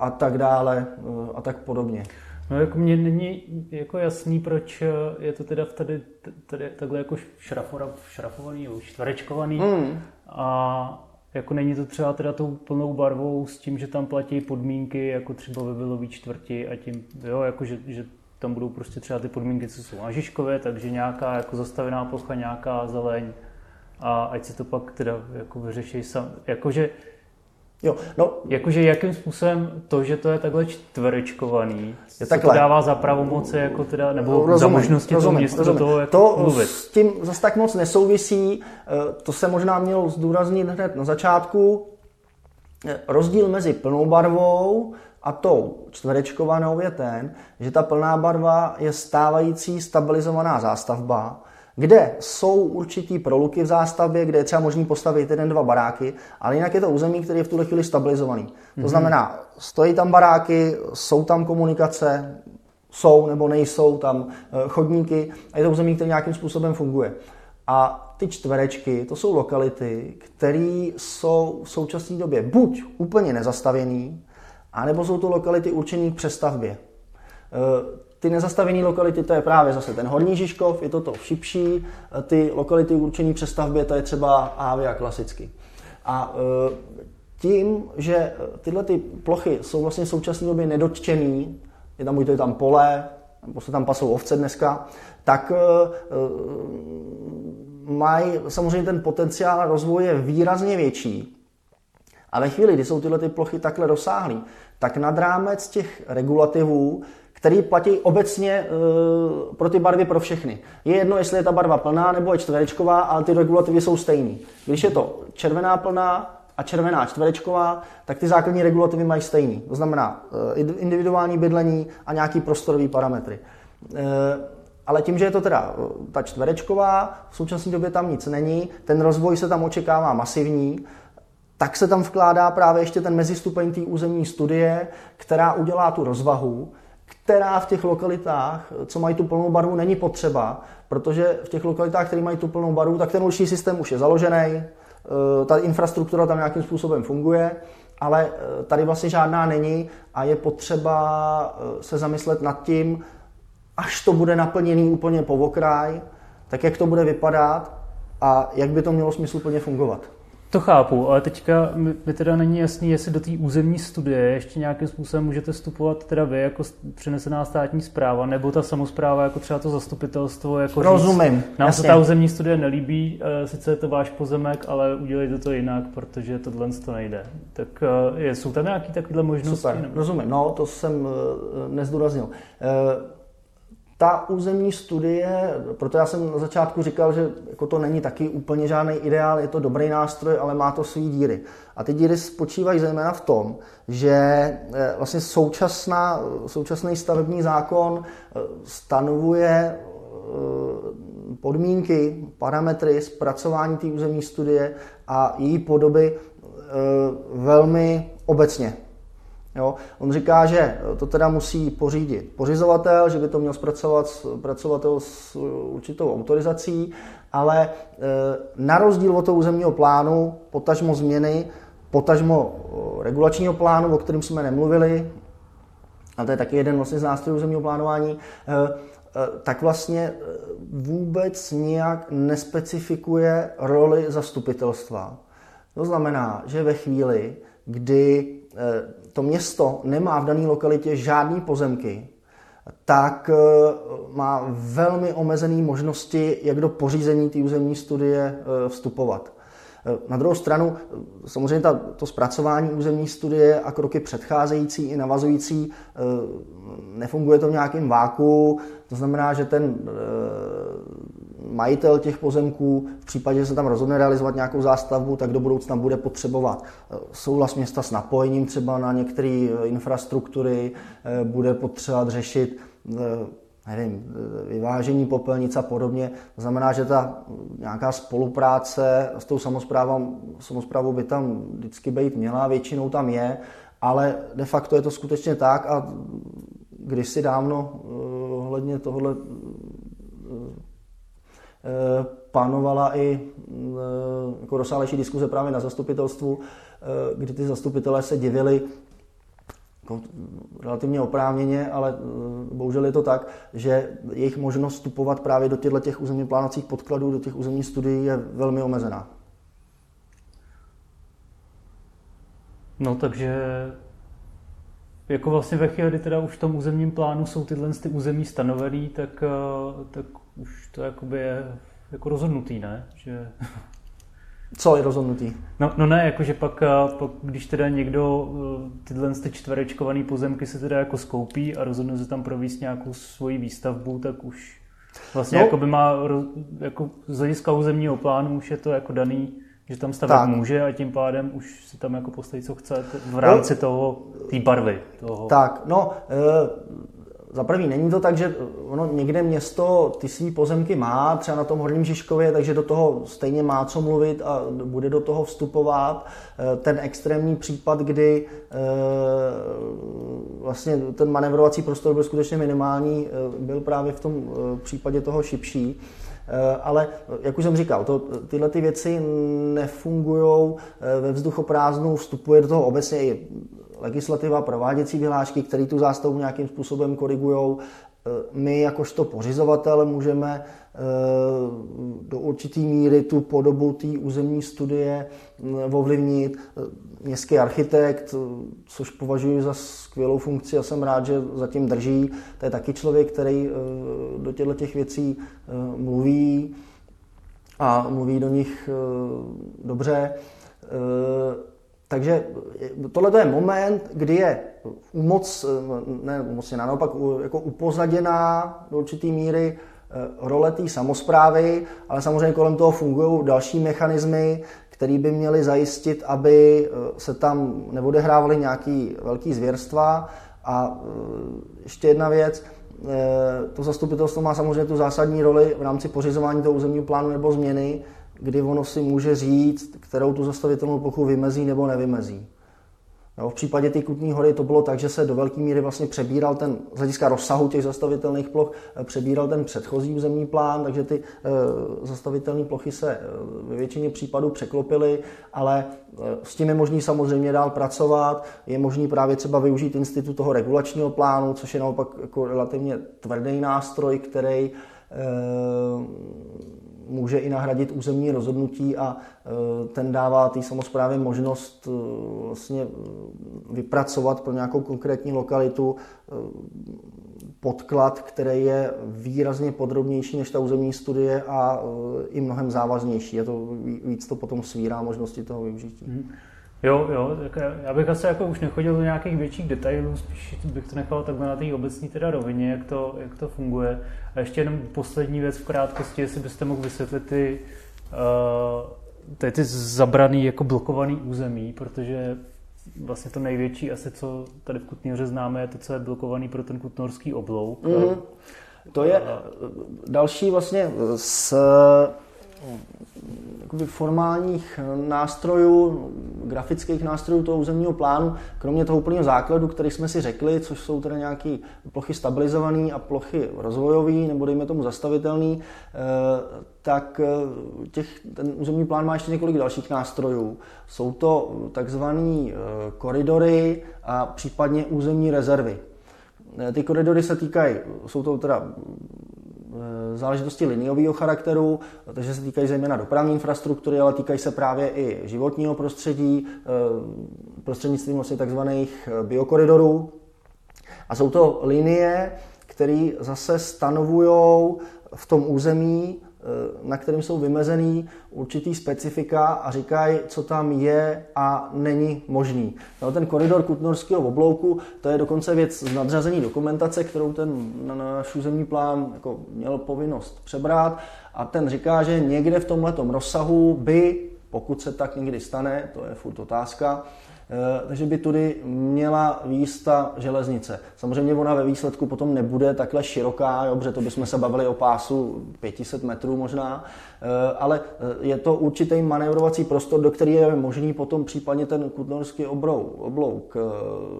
a tak dále a tak podobně. No jako mně není jako jasný, proč eh, je to teda tady, tady takhle jako šrafora, šrafovaný, čtverečkovaný mm. a jako není to třeba teda tou plnou barvou s tím, že tam platí podmínky, jako třeba ve Vilový čtvrti a tím, jo, jako že, že tam budou prostě třeba ty podmínky, co jsou na Žižkově, takže nějaká jako zastavená plocha, nějaká zeleň a ať se to pak teda jako vyřeší sam. Jakože Jo, no, Jakože jakým způsobem to, že to je takhle čtverečkovaný, je to dává za pravomoci, jako teda, nebo rozumím, za možnosti rozumím, toho města rozumím. do toho jako To mluvit. s tím zase tak moc nesouvisí, eh, to se možná mělo zdůraznit hned na začátku. Eh, rozdíl mezi plnou barvou a tou čtverečkovanou je ten, že ta plná barva je stávající stabilizovaná zástavba, kde jsou určitý proluky v zástavbě, kde je třeba možný postavit jeden, dva baráky, ale jinak je to území, které je v tuhle chvíli stabilizovaný. Mm-hmm. To znamená, stojí tam baráky, jsou tam komunikace, jsou nebo nejsou tam eh, chodníky a je to území, které nějakým způsobem funguje. A ty čtverečky, to jsou lokality, které jsou v současné době buď úplně nezastavěný, anebo jsou to lokality určené k přestavbě. E, ty nezastavené lokality, to je právě zase ten Horní Žižkov, je to to šipší, e, ty lokality určené přestavbě, to je třeba Avia klasicky. A e, tím, že tyhle ty plochy jsou vlastně v současné době nedotčený, je tam to je tam pole, nebo se tam pasou ovce dneska, tak mají samozřejmě ten potenciál rozvoje výrazně větší. A ve chvíli, kdy jsou tyhle ty plochy takhle rozsáhlé, tak nad rámec těch regulativů, který platí obecně e, pro ty barvy pro všechny. Je jedno, jestli je ta barva plná nebo je čtverečková, ale ty regulativy jsou stejné. Když je to červená plná a červená čtverečková, tak ty základní regulativy mají stejný. To znamená e, individuální bydlení a nějaký prostorový parametry. E, ale tím, že je to teda ta čtverečková, v současné době tam nic není, ten rozvoj se tam očekává masivní, tak se tam vkládá právě ještě ten mezistupeň té územní studie, která udělá tu rozvahu, která v těch lokalitách, co mají tu plnou barvu, není potřeba, protože v těch lokalitách, které mají tu plnou barvu, tak ten určitý systém už je založený, eh, ta infrastruktura tam nějakým způsobem funguje, ale eh, tady vlastně žádná není a je potřeba eh, se zamyslet nad tím, až to bude naplněný úplně po okraj, tak jak to bude vypadat a jak by to mělo smysluplně fungovat. To chápu, ale teďka mi teda není jasný, jestli do té územní studie ještě nějakým způsobem můžete vstupovat teda vy jako přenesená státní zpráva, nebo ta samozpráva jako třeba to zastupitelstvo. Jako Rozumím. Říct, nám jasně. se ta územní studie nelíbí, eh, sice je to váš pozemek, ale udělejte to jinak, protože tohle to nejde. Tak eh, jsou tam nějaké takové možnosti? Super, nebo? rozumím. No, to jsem eh, nezdůraznil ta územní studie, proto já jsem na začátku říkal, že jako to není taky úplně žádný ideál, je to dobrý nástroj, ale má to své díry. A ty díry spočívají zejména v tom, že eh, vlastně současná, současný stavební zákon eh, stanovuje eh, podmínky, parametry zpracování té územní studie a její podoby velmi obecně. Jo? On říká, že to teda musí pořídit pořizovatel, že by to měl zpracovat pracovatel s určitou autorizací, ale e, na rozdíl od toho územního plánu, potažmo změny, potažmo regulačního plánu, o kterém jsme nemluvili, a to je taky jeden vlastně z nástrojů územního plánování, e, e, tak vlastně vůbec nijak nespecifikuje roli zastupitelstva. To znamená, že ve chvíli, kdy to město nemá v dané lokalitě žádné pozemky, tak eh, má velmi omezené možnosti, jak do pořízení té územní studie eh, vstupovat. Eh, na druhou stranu, samozřejmě ta, to zpracování územní studie a kroky předcházející i navazující, nefunguje to v nějakém váku, to znamená, že ten majitel těch pozemků, v případě, že se tam rozhodne realizovat nějakou zástavbu, tak do budoucna bude potřebovat eh, souhlas města s napojením třeba na některé eh, infrastruktury, eh, bude potřebovat řešit nevím, vyvážení popelnic a podobně. To znamená, že ta nějaká spolupráce s tou samozprávou, samozprávou by tam vždycky být měla, většinou tam je, ale de facto je to skutečně tak a kdysi dávno ohledně tohle panovala i eh, jako rozsálejší diskuze právě na zastupitelstvu, eh, kdy ty zastupitelé se divili jako relativně oprávněně, ale bohužel je to tak, že jejich možnost vstupovat právě do těchto těch územně plánacích podkladů, do těch územních studií je velmi omezená. No takže jako vlastně ve chvíli, kdy teda už v tom územním plánu jsou tyhle ty území stanovený, tak, tak už to jakoby je jako rozhodnutý, ne? Že... Co je rozhodnutý? No, no ne, jakože pak, pak, když teda někdo eh, tyhle ty čtverečkované pozemky se teda jako skoupí a rozhodne se tam províst nějakou svoji výstavbu, tak už vlastně no. jako by má jako z hlediska územního plánu už je to jako daný, že tam stavět tak. může a tím pádem už si tam jako postavit, co chce v rámci no. toho, té barvy. Toho. Tak, no, e, za prvý, není to tak, že ono někde město ty svý pozemky má, třeba na tom Horním Žižkově, takže do toho stejně má co mluvit a bude do toho vstupovat. Eh, ten extrémní případ, kdy eh, vlastně ten manevrovací prostor byl skutečně minimální, eh, byl právě v tom případě toho šipší. ale jak už jsem říkal, to, tyhle ty věci nefungují ve vzduchoprázdnu, vstupuje do toho obecně i legislativa, prováděcí vyhlášky, které tu zástavu nějakým způsobem korigují. My jakožto pořizovatel můžeme do určité míry tu podobu té územní studie ovlivnit. Městský architekt, což považuji za skvělou funkci a jsem rád, že zatím drží. To je taky člověk, který do těchto těch věcí mluví a mluví do nich dobře. Takže tohle je moment, kdy je umoc, ne umocněná, naopak jako upozaděná do určité míry eh, role té samozprávy, ale samozřejmě kolem toho fungují další mechanismy, které by měly zajistit, aby eh, se tam neodehrávaly nějaký velký zvěrstva. A eh, ještě jedna věc, to zastupitelstvo má samozřejmě tu zásadní roli v rámci pořizování toho územního plánu nebo změny, kdy ono si může říct, kterou tu zastavitelnou plochu vymezí nebo nevymezí. Jo, v případě té Kutní hory to bylo tak, že se do velké míry vlastně přebíral ten, z hlediska rozsahu těch zastavitelných ploch, eh, přebíral ten předchozí územní plán, takže ty e, zastavitelné plochy se e, ve většině případů překlopily, ale e, s tím je možný samozřejmě dál pracovat, je možný právě třeba využít institut toho regulačního plánu, což je naopak jako relativně tvrdý nástroj, který může i nahradit územní rozhodnutí a e, ten dává té samozprávě možnost e, vlastně vypracovat pro nějakou konkrétní lokalitu e, podklad, který je výrazně podrobnější než ta územní studie a i mnohem závaznější. Je to, víc to potom svírá možnosti toho využití. Hmm. Jo, jo, tak já bych asi jako už nechodil do nějakých větších detailů, spíš bych to nechal takhle na té obecní teda rovině, jak to, jak to funguje. A ještě jenom poslední věc v krátkosti, jestli byste mohl vysvětlit ty, uh, ty, ty zabraný, jako blokovaný území, protože vlastně to největší asi, co tady v Kutníře známe, je to, co je blokovaný pro ten kutnorský oblouk. Mm-hmm. To je další vlastně s jakoby formálních nástrojů, grafických nástrojů toho územního plánu, kromě toho úplného základu, který jsme si řekli, což jsou teda nějaké plochy stabilizované a plochy rozvojové, nebo dejme tomu zastavitelné, eh, tak eh, těch, ten územní plán má ještě několik dalších nástrojů. Jsou to takzvané eh, koridory a případně územní rezervy. Ty koridory se týkají, jsou to teda Eh, záležitosti liniového charakteru, takže se týkají zejména dopravní infrastruktury, ale týkají se právě i životního prostředí, eh, prostřednictvím vlastně takzvaných eh, biokoridorů. A jsou to linie, které zase stanovují v tom území Eh, na kterým jsou vymezený určitý specifika a říkají, co tam je a není možný. No, ten koridor Kutnorského oblouku, to je dokonce věc z nadřazení dokumentace, kterou ten na náš územní plán jako měl povinnost přebrát a ten říká, že někde v tomhle rozsahu by, pokud se tak někdy stane, to je furt otázka, Eh, takže by tudy měla výjist ta železnice. Samozřejmě ona ve výsledku potom nebude takhle široká, jo, protože to bychom se bavili o pásu 500 metrů možná, eh, ale eh, je to určitý manévrovací prostor, do který je možný potom případně ten kutnorský obrou, oblouk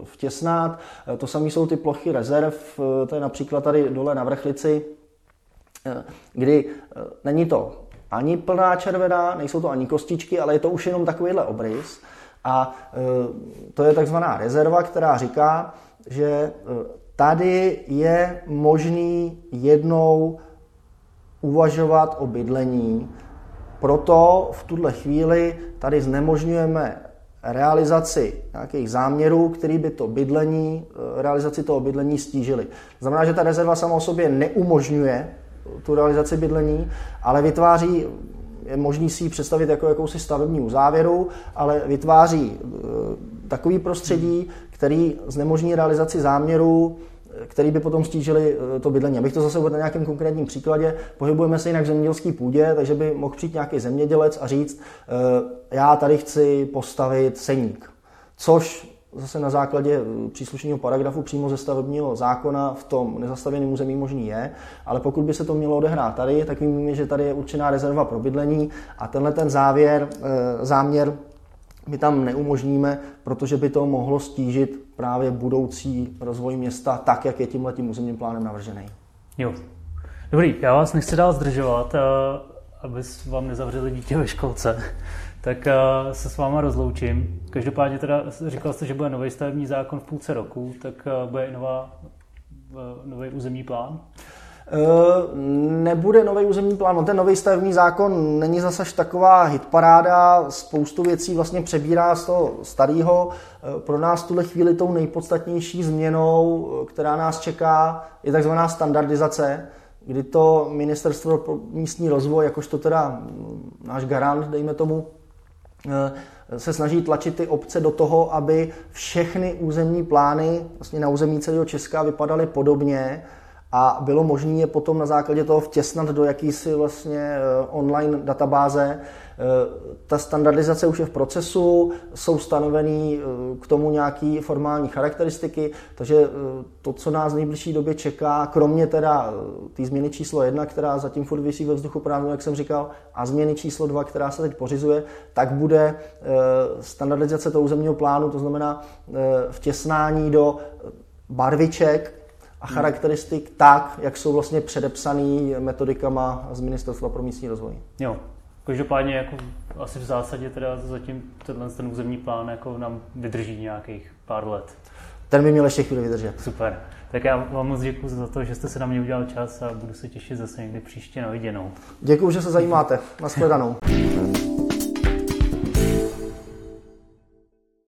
vtěsnat. To samé jsou ty plochy rezerv, to je například tady dole na Vrchlici, kdy není to ani plná červená, nejsou to ani kostičky, ale je to už jenom takovýhle obrys. A e, to je takzvaná rezerva, která říká, že e, tady je možný jednou uvažovat o bydlení, proto v tuhle chvíli tady znemožňujeme realizaci nějakých záměrů, který by to bydlení, e, realizaci toho bydlení stížily. Znamená, že ta rezerva sama o sobě neumožňuje tu realizaci bydlení, ale vytváří je možný si ji představit jako jakousi stavební uzávěru, ale vytváří e, takový prostředí, který znemožní realizaci záměru, který by potom stížili e, to bydlení. Abych to zase uvedl na nějakém konkrétním příkladě, pohybujeme se jinak v zemědělské půdě, takže by mohl přijít nějaký zemědělec a říct, e, já tady chci postavit seník. Což zase na základě eh, příslušného paragrafu přímo ze stavebního zákona v tom nezastavěném území možný je, ale pokud by se to mělo odehrát tady, tak víme, že tady je určená rezerva pro bydlení a tenhle ten závěr, eh, záměr my tam neumožníme, protože by to mohlo stížit právě budoucí rozvoj města tak, jak je tímhle tím územním plánem navržený. Jo. Dobrý, já vás nechci dál zdržovat, aby vám nezavřeli dítě ve školce. Tak se s váma rozloučím. Každopádně teda říkal jste, že bude nový stavební zákon v půlce roku, tak bude i nová, nový územní plán? Nebude nový územní plán. No, ten nový stavební zákon není zase taková hitparáda, spoustu věcí vlastně přebírá z toho starého. Pro nás tuhle chvíli tou nejpodstatnější změnou, která nás čeká, je takzvaná standardizace, kdy to Ministerstvo pro místní rozvoj, jakožto teda mm, náš garant, dejme tomu, se snaží tlačit ty obce do toho, aby všechny územní plány vlastně na území celého Česka vypadaly podobně, a bylo možné je potom na základě toho vtěsnat do jakýsi vlastně eh, online databáze. Eh, ta standardizace už je v procesu, jsou stanoveny eh, k tomu nějaké formální charakteristiky, takže to, co nás v nejbližší době čeká, kromě teda té změny číslo jedna, která zatím furt vysí ve vzduchu právě, jak jsem říkal, a změny číslo dva, která se teď pořizuje, tak bude standardizace toho územního plánu, to znamená vtěsnání do barviček, a charakteristik tak, jak jsou vlastně předepsaný metodikama z Ministerstva pro místní rozvoj. Jo. Každopádně jako asi v zásadě teda zatím tenhle ten územní plán jako nám vydrží nějakých pár let. Ten by měl ještě chvíli vydržet. Super. Tak já vám moc děkuji za to, že jste se na mě udělal čas a budu se těšit zase někdy příště na viděnou. Děkuji, že se zajímáte. Nashledanou.